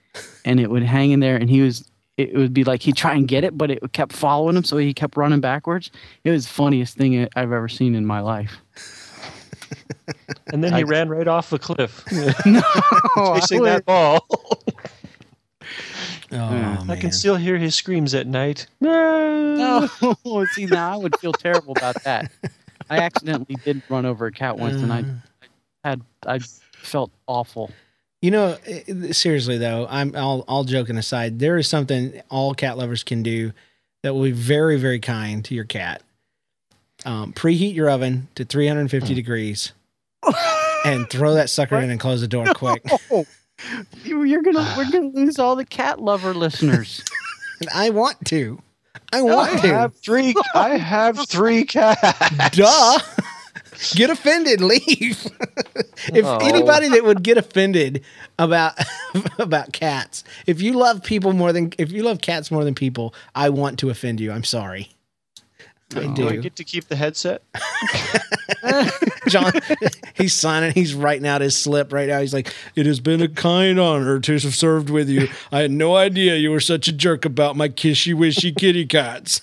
and it would hang in there, and he was it would be like he'd try and get it, but it kept following him, so he kept running backwards. It was the funniest thing I've ever seen in my life. And then he ran right off the cliff, no, chasing that ball. Oh, hmm. I man. can still hear his screams at night. No, oh, see now I would feel terrible about that. I accidentally did run over a cat once, and I uh. had I felt awful. You know, eh, eh, seriously though, I'm all all joking aside. There is something all cat lovers can do that will be very very kind to your cat. Um, preheat your oven to 350 degrees, and throw that sucker in and close the door quick. Oh, you, you're gonna we're gonna lose all the cat lover listeners. I want to. I want I to. have three. I have three cats. Duh. get offended, leave. if Oh. anybody that would get offended about about cats, if you love people more than if you love cats more than people, I want to offend you. I'm sorry. I Do I get to keep the headset? John, he's signing. He's writing out his slip right now. He's like, "It has been a kind honor to have served with you. I had no idea you were such a jerk about my kishy wishy kitty cats.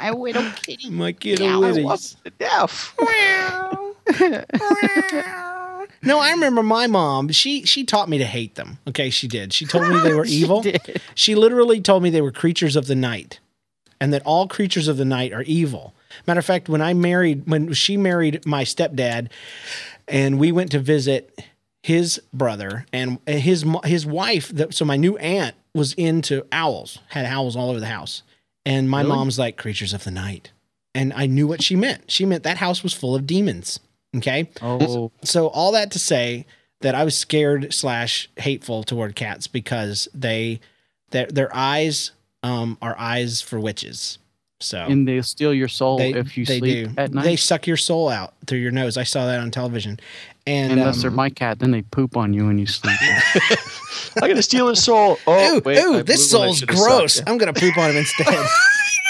I widow kitty. my kitty I love witties." the deaf. No, I remember my mom. She she taught me to hate them. Okay, she did. She told me they were evil. did. She literally told me they were creatures of the night, and that all creatures of the night are evil. Matter of fact, when I married, when she married my stepdad, and we went to visit his brother and his his wife. So my new aunt was into owls, had owls all over the house, and my mom's like creatures of the night, and I knew what she meant. She meant that house was full of demons. Okay, Oh, so all that to say that I was scared slash hateful toward cats because they their their eyes um are eyes for witches. So and they'll steal your soul they, if you they sleep do. at night. They suck your soul out through your nose. I saw that on television. And Unless um, they're my cat, then they poop on you when you sleep. I'm gonna steal his soul. Oh, Ooh, wait, ooh, this blew when I soul's gross. stopped. I'm gonna poop on him instead.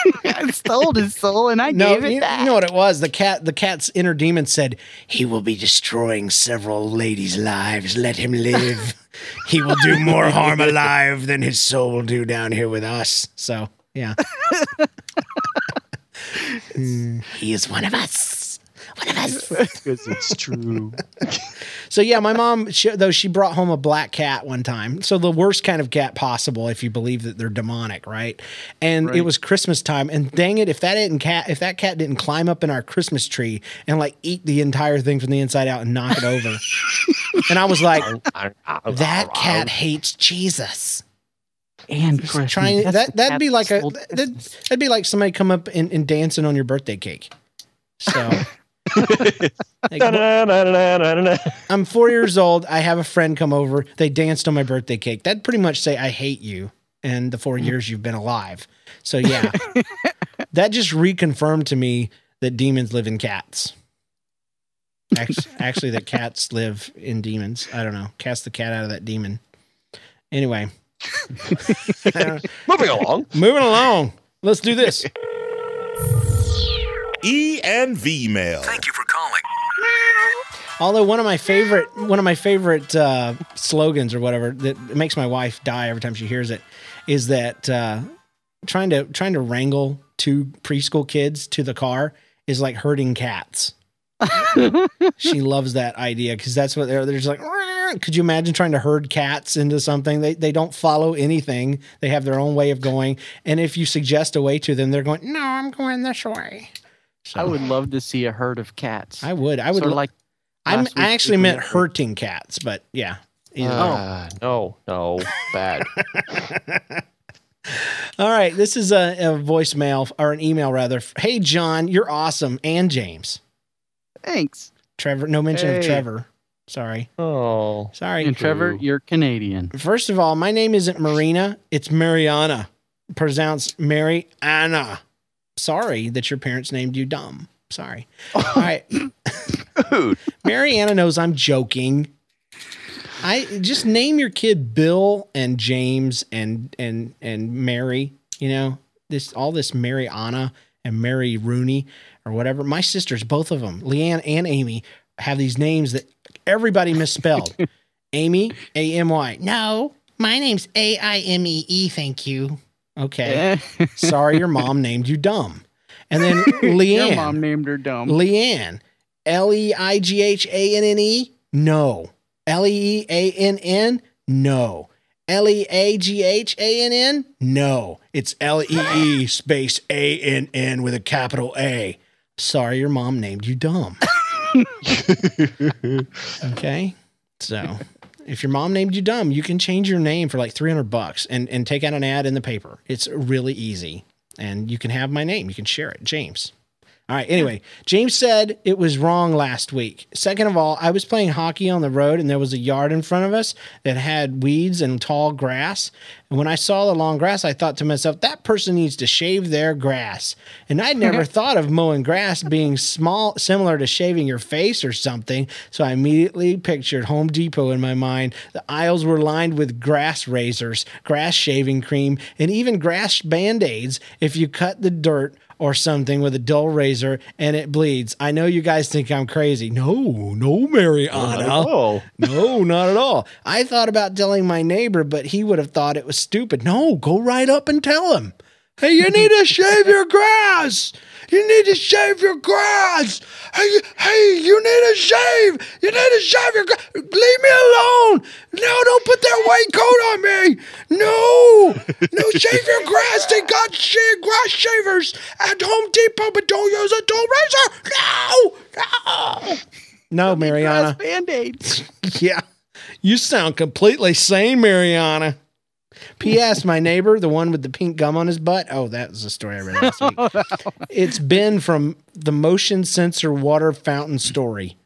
I stole his soul and I no, gave it you, back. you know what it was? The cat, the cat's inner demon said, "He will be destroying several ladies' lives. Let him live. he will do more harm alive than his soul will do down here with us." So, yeah, he is one of us. One of us. Because it's true. So yeah, my mom, she, though she brought home a black cat one time. So the worst kind of cat possible, if you believe that they're demonic, right? And it was Christmas time, and dang it, if that didn't cat, if that cat didn't climb up in our Christmas tree and like eat the entire thing from the inside out and knock it over, and I was like, that cat hates Jesus. and Christmas. Trying That's that that'd be like a that'd, that'd be like somebody come up and, and dancing on your birthday cake. So. Like. I'm four years old. I have a friend come over. They danced on my birthday cake. That'd pretty much say I hate you and the four years you've been alive. So yeah, that just reconfirmed to me that demons live in cats. Actually, actually, that cats live in demons. I don't know. Cast the cat out of that demon. Anyway, Moving along. moving along. Let's do this. E and V mail. Thank you for calling. Although one of my favorite one of my favorite uh, slogans or whatever that makes my wife die every time she hears it is that uh, trying to trying to wrangle two preschool kids to the car is like herding cats. she loves that idea because that's what they're they're just like. Could you imagine trying to herd cats into something? They they don't follow anything. They have their own way of going, and if you suggest a way to them, they're going, "No, I'm going this way." So I would love to see a herd of cats. I would. I would Sort of lo- like I'm, I actually meant Network. hurting cats, but yeah. Either way. Ah, no, no, bad. All right. This is a, a voicemail or an email rather. Hey, John, you're awesome. And James. Thanks. Trevor, no mention of Trevor. Sorry. Oh, Sorry. And Trevor, you're Canadian. First of all, my name isn't Marina, it's Mariana. Pronounced Mary Anna. Sorry that your parents named you dumb. Sorry. Oh. All right. Mariana knows I'm joking. I just name your kid Bill and James and and and Mary. You know this all this Mary Anna and Mary Rooney or whatever. My sisters, both of them, Leanne and Amy, have these names that everybody misspelled. Amy, A M Y. No, my name's A I M E E. Thank you. Okay. Sorry, your mom named you dumb. And then Leanne. Your mom named her dumb. Leanne. L E I G H A N N E? No. L E E A N N? No. L E A G H A N N? No. It's L E E space A N N with a capital A. Sorry, your mom named you dumb. Okay. So if your mom named you dumb, you can change your name for like 300 bucks and, and take out an ad in the paper. It's really easy. And you can have my name. You can share it. James. All right. Anyway, James said it was wrong last week. Second of all, I was playing hockey on the road and there was a yard in front of us that had weeds and tall grass. And when I saw the long grass, I thought to myself, that person needs to shave their grass. And I'd never thought of mowing grass being small, similar to shaving your face or something. So I immediately pictured Home Depot in my mind. The aisles were lined with grass razors, grass shaving cream, and even grass band aids if you cut the dirt or something with a dull razor and it bleeds. I know you guys think I'm crazy. No, no, Mariana. No, not at all. I thought about telling my neighbor, but he would have thought it was stupid. No, go right up and tell him. Hey, you need to shave your grass. You need to shave your grass. Hey, hey, you need to shave. You need to shave your grass. Leave me alone. No, don't put that white coat on me. No, no, shave your grass. They got shave grass shavers at Home Depot, but don't use a dull razor. No, no. No, Mariana. Band-aids. Yeah. You sound completely sane, Mariana. P.S. My neighbor, the one with the pink gum on his butt. Oh, that was a story I read last week. It's Ben from the Motion Sensor Water Fountain Story.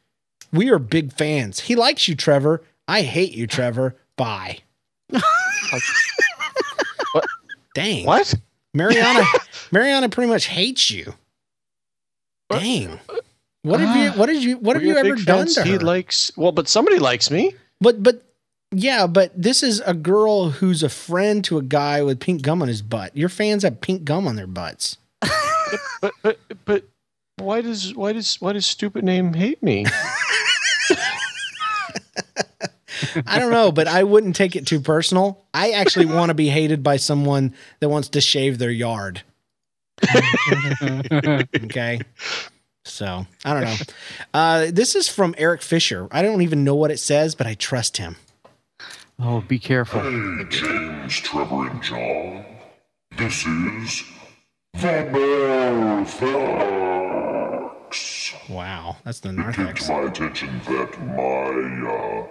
We are big fans. He likes you, Trevor. I hate you, Trevor. Bye. Dang. What? Mariana Mariana pretty much hates you. Dang. What have you ah. what did you what have you ever done to her? He likes well, but somebody likes me. But but yeah, but this is a girl who's a friend to a guy with pink gum on his butt. Your fans have pink gum on their butts. But but but why does why does why does stupid name hate me? I don't know, but I wouldn't take it too personal. I actually want to be hated by someone that wants to shave their yard. okay. So I don't know. Uh, this is from Eric Fisher. I don't even know what it says, but I trust him. Oh, be careful. Hey, James, Trevor, and John. This is the Narthex. Wow, that's the It came narthex. to my attention that my uh,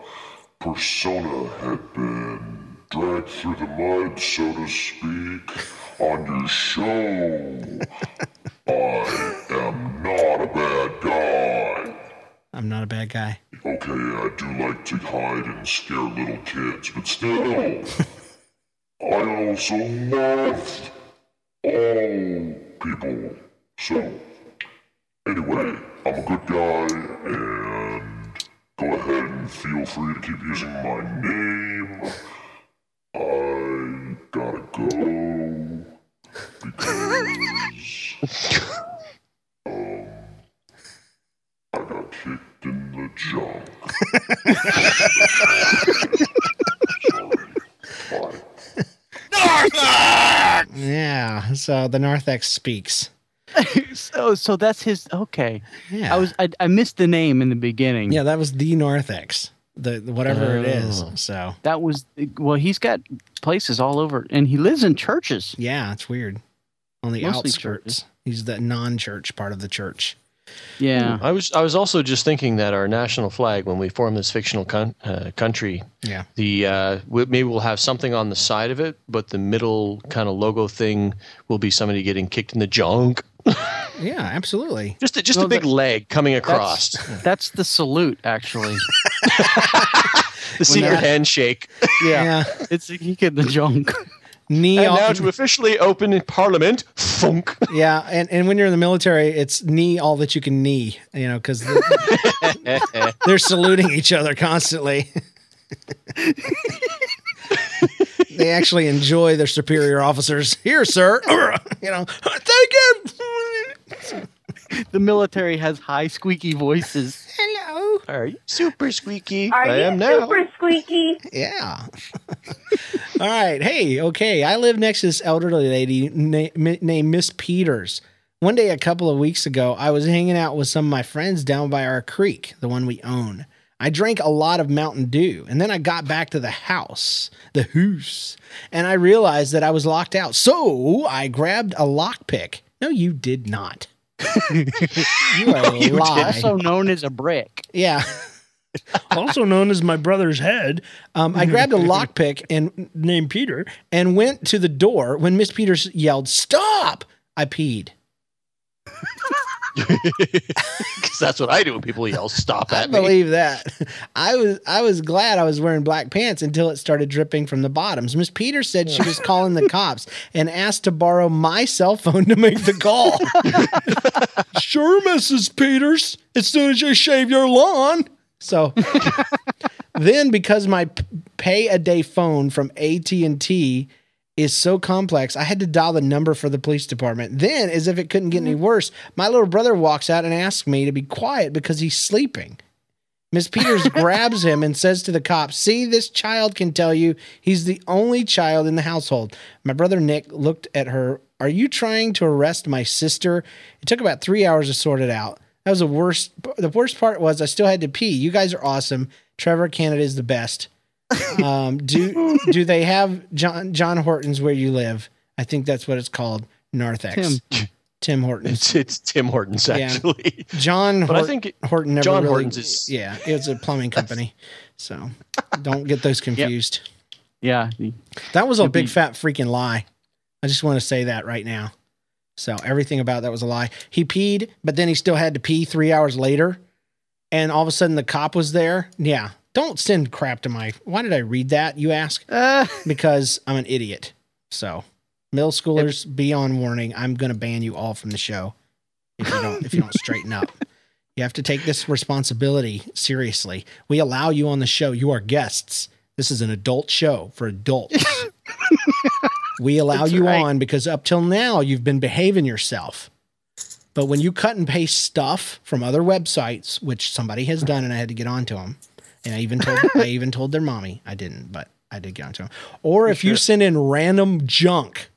persona had been dragged through the mud, so to speak, on your show. I am not a bad guy. I'm not a bad guy. Okay, I do like to hide and scare little kids, but still, I also love all people. So, anyway, I'm a good guy, and go ahead and feel free to keep using my name. I gotta go because um, I got kicked in the junk. Sorry. Bye. Yeah. So the narthex speaks. so so that's his okay. Yeah. I was I, I missed the name in the beginning. Yeah, that was the narthex. The the- whatever it is. Oh. So That was well, he's got places all over and he lives in churches. yeah, it's weird. On the Mostly outskirts. churches. He's the non-church part of the church. Yeah. I was I was also just thinking that our national flag, when we form this fictional con- uh, country, Yeah. the uh, we, maybe we'll have something on the side of it, but the middle kind of logo thing will be somebody getting kicked in the junk. Yeah, absolutely. Just a, just No, a big that- leg coming across. That's, that's the salute actually. the secret that- handshake. Yeah. Yeah. It's a kick in the junk. Knee And now to officially open in Parliament, funk. yeah, and, and when you're in the military, it's knee all that you can knee, you know, because they're saluting each other constantly. they actually enjoy their superior officers. Here, sir. you know, thank you. The military has high squeaky voices. Hello. Are you super squeaky? Are I you am now. super squeaky? Yeah. All right. Hey, okay. I live next to this elderly lady na- mi- named Miss Peters. One day, a couple of weeks ago, I was hanging out with some of my friends down by our creek, the one we own. I drank a lot of Mountain Dew, and then I got back to the house, the hoose, and I realized that I was locked out. So I grabbed a lockpick. No, you did not. You are a You did. lie. also known as a brick. Yeah. also known as my brother's head. Um, I grabbed a lockpick and named Peter and went to the door. When Miss Peters yelled, "Stop!" I peed. Because that's what I do when people yell, "Stop I at me." believe that. I was I was glad I was wearing black pants until it started dripping from the bottoms. Miss Peters said she was calling the cops and asked to borrow my cell phone to make the call. sure, Mrs. Peters. As soon as you shave your lawn. So then, because my pay a day phone from AT and T is so complex, I had to dial the number for the police department. Then, as if it couldn't get any mm-hmm. worse, my little brother walks out and asks me to be quiet because he's sleeping. Miss Peters grabs him and says to the cop, See, this child can tell you he's the only child in the household. My brother Nick looked at her. Are you trying to arrest my sister? It took about three hours to sort it out. That was the worst. The worst part was I still had to pee. You guys are awesome. Trevor Canada is the best. Um, do do they have John John Hortons where you live? I think that's what it's called. Narthex. Tim. Tim Hortons. It's it's Tim Hortons Yeah. actually. John But I think it- Horton never John really, Hortons is- yeah, it's a plumbing company. So don't get those confused. Yeah. That was a Could big be- fat freaking lie. I just want to say that right now. So everything about that was a lie. He peed, but then he still had to pee three hours later. And all of a sudden the cop was there. Yeah. Don't send crap to my. Why did I read that? You ask? Uh, Because I'm an idiot. So middle schoolers, be on warning. I'm going to ban you all from the show if you don't if you don't straighten up. You have to take this responsibility seriously. We allow you on the show. You are guests. This is an adult show for adults. we allow That's you right. on because up till now you've been behaving yourself. But when you cut and paste stuff from other websites, which somebody has done, and I had to get onto them, and I even told I even told their mommy I didn't, but I did get onto them. Or if you sure? send in random junk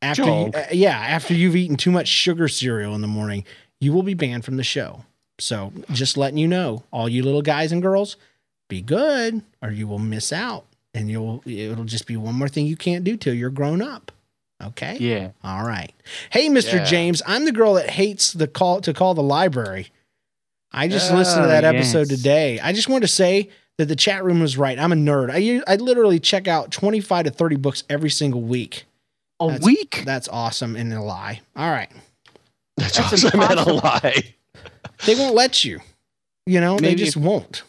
after you, uh, yeah after you've eaten too much sugar cereal in the morning, you will be banned from the show. So just letting you know, all you little guys and girls, be good, or you will miss out, and you'll it'll just be one more thing you can't do till you're grown up. Okay. yeah. All right. Hey, Mr. Yeah. James, I'm the girl that hates the call to call the library. I just listened to Oh, that episode yes. today. I just wanted to say that the chat room was right. I'm a nerd. I I literally check out 25 to 30 books every single week. A That's- week? That's awesome and a lie. All right. That's, That's awesome and a lie. They won't let you. You know, they just if- won't.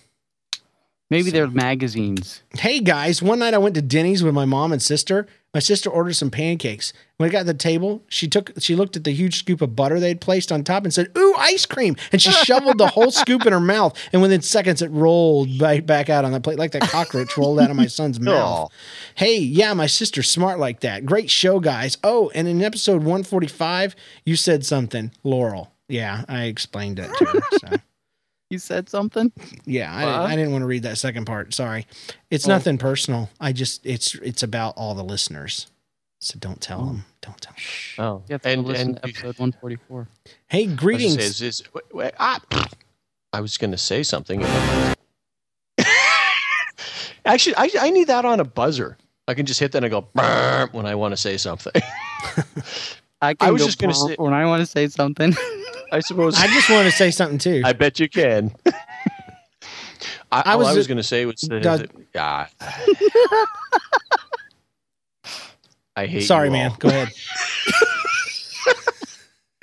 Maybe they're magazines. Hey guys, one night I went to Denny's with my mom and sister. My sister ordered some pancakes. When I got to the table, she took she looked at the huge scoop of butter they'd placed on top and said, "Ooh, ice cream!" And she shoveled the whole scoop in her mouth. And within seconds, it rolled right back out on the plate like that cockroach rolled out of my son's mouth. Hey, yeah, my sister's smart like that. Great show, guys. Oh, and in episode 145, you said something, Laurel. Yeah, I explained it to her. So. You said something? Yeah, I, What? didn't, I didn't want to read that second part. Sorry. It's Oh. nothing personal. I just it's it's about all the listeners. So don't tell them. Don't tell 'em. Oh, Yeah, have to and listen and to episode 144. Hey, I was greetings. say, is- is- wait, wait, ah, I was going to say something. Actually, I, I need that on a buzzer. I can just hit that and go "Brr" when I want to say something. I, can I was go just gonna brr say- when I want to say something. I suppose. I just want to say something too. I bet you can. I, I all was I was going to say was that, Doug- that- ah. I hate. Sorry, man. Go ahead.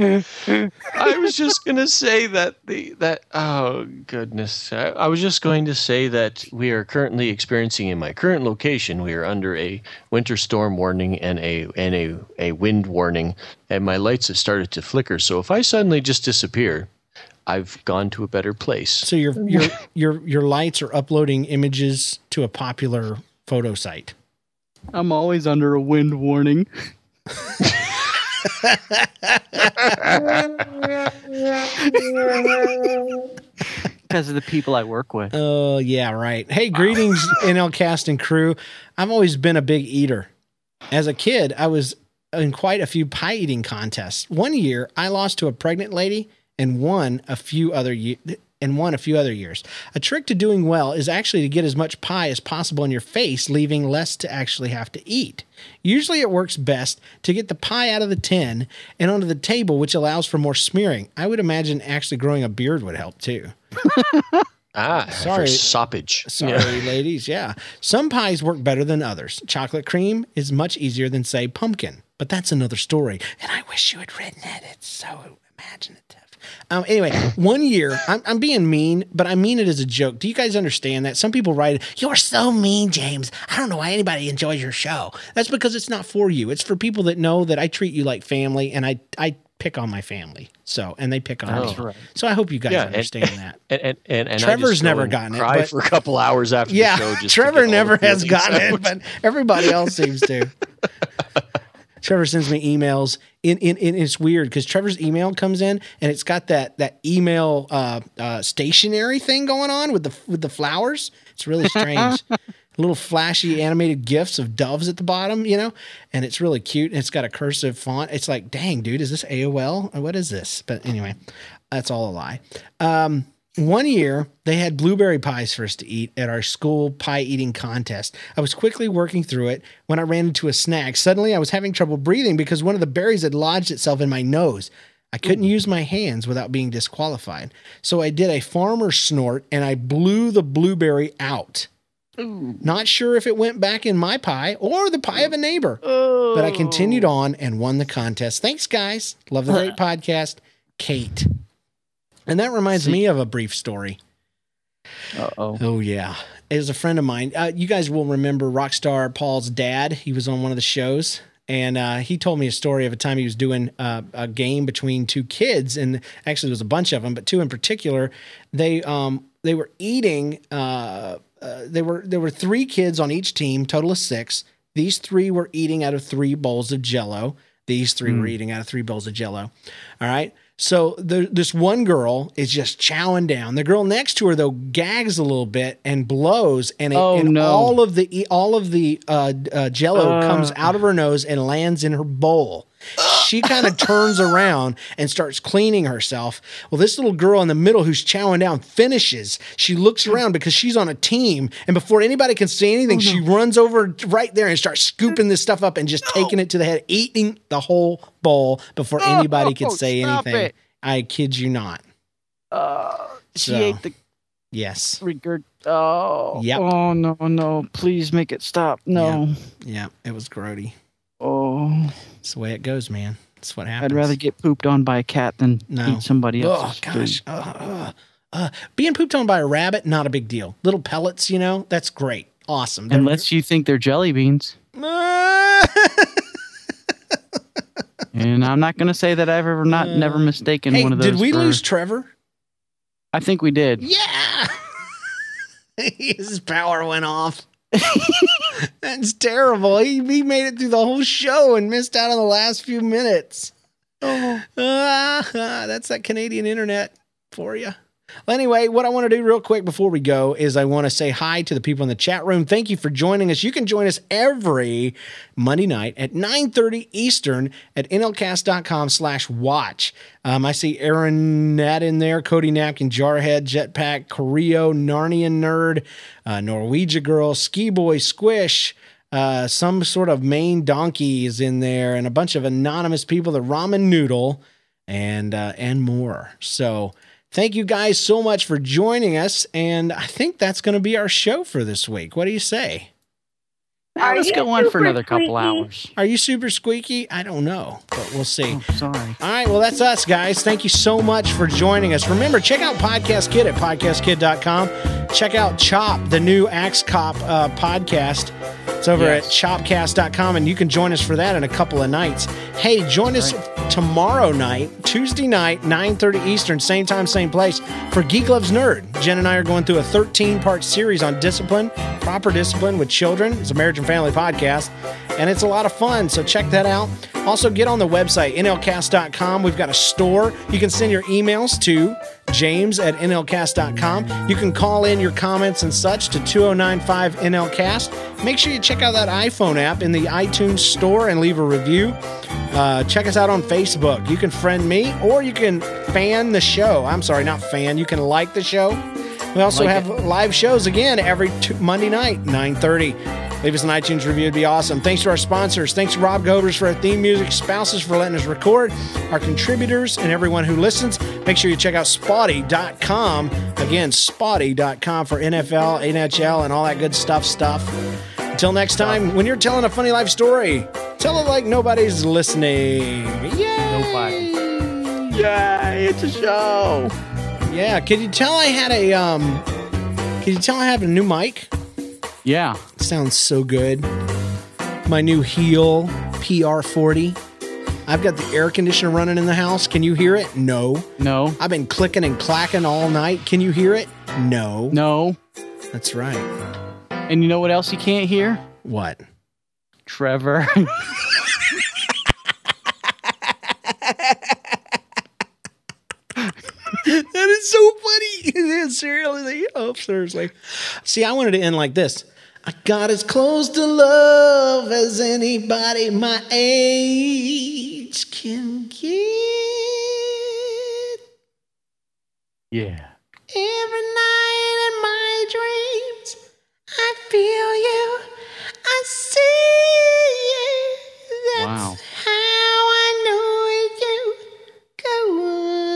I was just going to say that the that oh goodness, I, I was just going to say that we are currently experiencing in my current location. We are under a winter storm warning and a and a a wind warning, and my lights have started to flicker. So if I suddenly just disappear, I've gone to a better place. So your your your your lights are uploading images to a popular photo site. I'm always under a wind warning. Because of the people I work with. Oh yeah, right. Hey, greetings, NL cast and crew. I've always been a big eater. As a kid, I was in quite a few pie eating contests. One year, I lost to a pregnant lady and won a few other ye- and won a few other years. A trick to doing well is actually to get as much pie as possible in your face, leaving less to actually have to eat. Usually it works best to get the pie out of the tin and onto the table, which allows for more smearing. I would imagine actually growing a beard would help too. Ah, Sorry. for soppage. Sorry, Yeah. ladies. Yeah. Some pies work better than others. Chocolate cream is much easier than, say, pumpkin, but that's another story. And I wish you had written it. It's so imaginative. Um, anyway, one year, I'm, I'm being mean, but I mean it as a joke. Do you guys understand that? Some people write, You're so mean, James. I don't know why anybody enjoys your show. That's because it's not for you. It's for people that know that I treat you like family and I, I pick on my family. So, and they pick on That's me. right. So I hope you guys Yeah, and- understand that. And and and, and Trevor's never and gotten it, but- for a couple hours after yeah, the show. Just Trevor get all the never has gotten it, but everybody else seems to. Trevor sends me emails. In, in, in it's weird because Trevor's email comes in and it's got that that email uh, uh, stationary thing going on with the with the flowers. It's really strange. Little flashy animated gifs of doves at the bottom, you know, and it's really cute. And it's got a cursive font. It's like, dang, dude, is this AOL? What is this? But anyway, that's all a lie. Um, one year, they had blueberry pies for us to eat at our school pie eating contest. I was quickly working through it when I ran into a snag. Suddenly, I was having trouble breathing because one of the berries had lodged itself in my nose. I couldn't use my hands without being disqualified. So I did a farmer snort and I blew the blueberry out. Not sure if it went back in my pie or the pie of a neighbor, but I continued oh. on and won the contest. Thanks, guys. Love the great podcast, Kate. And that reminds me of a brief story. Uh oh. Oh yeah, it was a friend of mine. Uh, you guys will remember Rockstar Paul's dad. He was on one of the shows, and uh, he told me a story of a time he was doing uh, a game between two kids, and actually there was a bunch of them, but two in particular. They um they were eating. Uh, uh, they were there were three kids on each team, total of six. These three were eating out of three bowls of Jello. These three were eating out of three bowls of Jello. All right. So the, this one girl is just chowing down. The girl next to her though gags a little bit and blows, and, it, Oh, and no. all of the all of the uh, uh, Jello Uh. comes out of her nose and lands in her bowl. She kind of turns around and starts cleaning herself. Well, this little girl in the middle who's chowing down finishes. She looks around because she's on a team, and before anybody can say anything, Oh, she runs over right there and starts scooping this stuff up and just taking it to the head, eating the whole bowl before anybody could say anything. it. I kid you not. Uh, she So, ate the Yes. regurg. Oh. Yep. Oh no no! Please make it stop. No. Yeah, it was grody. Oh. It's the way it goes, man. It's what happens. I'd rather get pooped on by a cat than No. eat somebody else. Oh gosh. Uh, uh, uh, being pooped on by a rabbit, not a big deal. Little pellets, you know, that's great. Awesome. They're- Unless you think they're jelly beans. and I'm not going to say that I've ever not never mistaken hey, one of those. did we for- lose Trevor? I think we did. Yeah. His power went off. That's terrible. He, he made it through the whole show and missed out on the last few minutes. Oh. Ah, that's that Canadian internet for you. Well, anyway, what I want to do real quick before we go is I want to say hi to the people in the chat room. Thank you for joining us. You can join us every Monday night at 9.30 Eastern at nlcast.com slash watch. Um, I see Aaron Nat in there, Cody Napkin, Jarhead, Jetpack, Coreo, Narnian Nerd, uh, Norwegia Girl, Ski Boy, Squish, uh, some sort of Maine donkey is in there, and a bunch of anonymous people, the Ramen Noodle, and uh, and more. So thank you guys so much for joining us, and I think that's going to be our show for this week. What do you say? Now, let's go on for another couple hours. Are you super squeaky? I don't know, but we'll see. Oh, sorry. All right, well, that's us, guys. Thank you so much for joining us. Remember, check out Podcast Kid at podcastkid.com. Check out Chop, the new Axe Cop uh, podcast. It's over Yes. at chopcast.com, and you can join us for that in a couple of nights. Hey, join us tomorrow night, Tuesday night, 9.30 Eastern, same time, same place, for Geek Loves Nerd. Jen and I are going through a 13-part series on discipline, proper discipline with children. It's a marriage and family podcast, and it's a lot of fun, so check that out. Also, get on the website, nlcast.com. We've got a store. You can send your emails to James at NLCast.com. You can call in your comments and such to 2095 NLCast. Make sure you check out that iPhone app in the iTunes store and leave a review. Uh, check us out on Facebook. You can friend me or you can fan the show. I'm sorry, not fan. You can like the show. We also Like have live shows again every t- Monday night, 9:30. Leave us an iTunes review; it'd be awesome. Thanks to our sponsors. Thanks to Rob Govers for our theme music, spouses for letting us record, our contributors, and everyone who listens. Make sure you check out Spawty.com. Again, Spawty.com for NFL, NHL, and all that good stuff. Stuff. Until next time, when you're telling a funny life story, tell it like nobody's listening. Yay! Nobody. Yay! It's a show. Yeah. Can you tell I had a um? Can you tell I have a new mic? Yeah. Sounds so good. My new Heil PR40. I've got the air conditioner running in the house. Can you hear it? No. No. I've been clicking and clacking all night. Can you hear it? No. No. That's right. And you know what else you can't hear? What? Trevor. that is so Seriously, cereal is see, I wanted to end like this. I got as close to love as anybody my age can get. Yeah. Every night in my dreams, I feel you, I see you. That's wow. how I know you go on.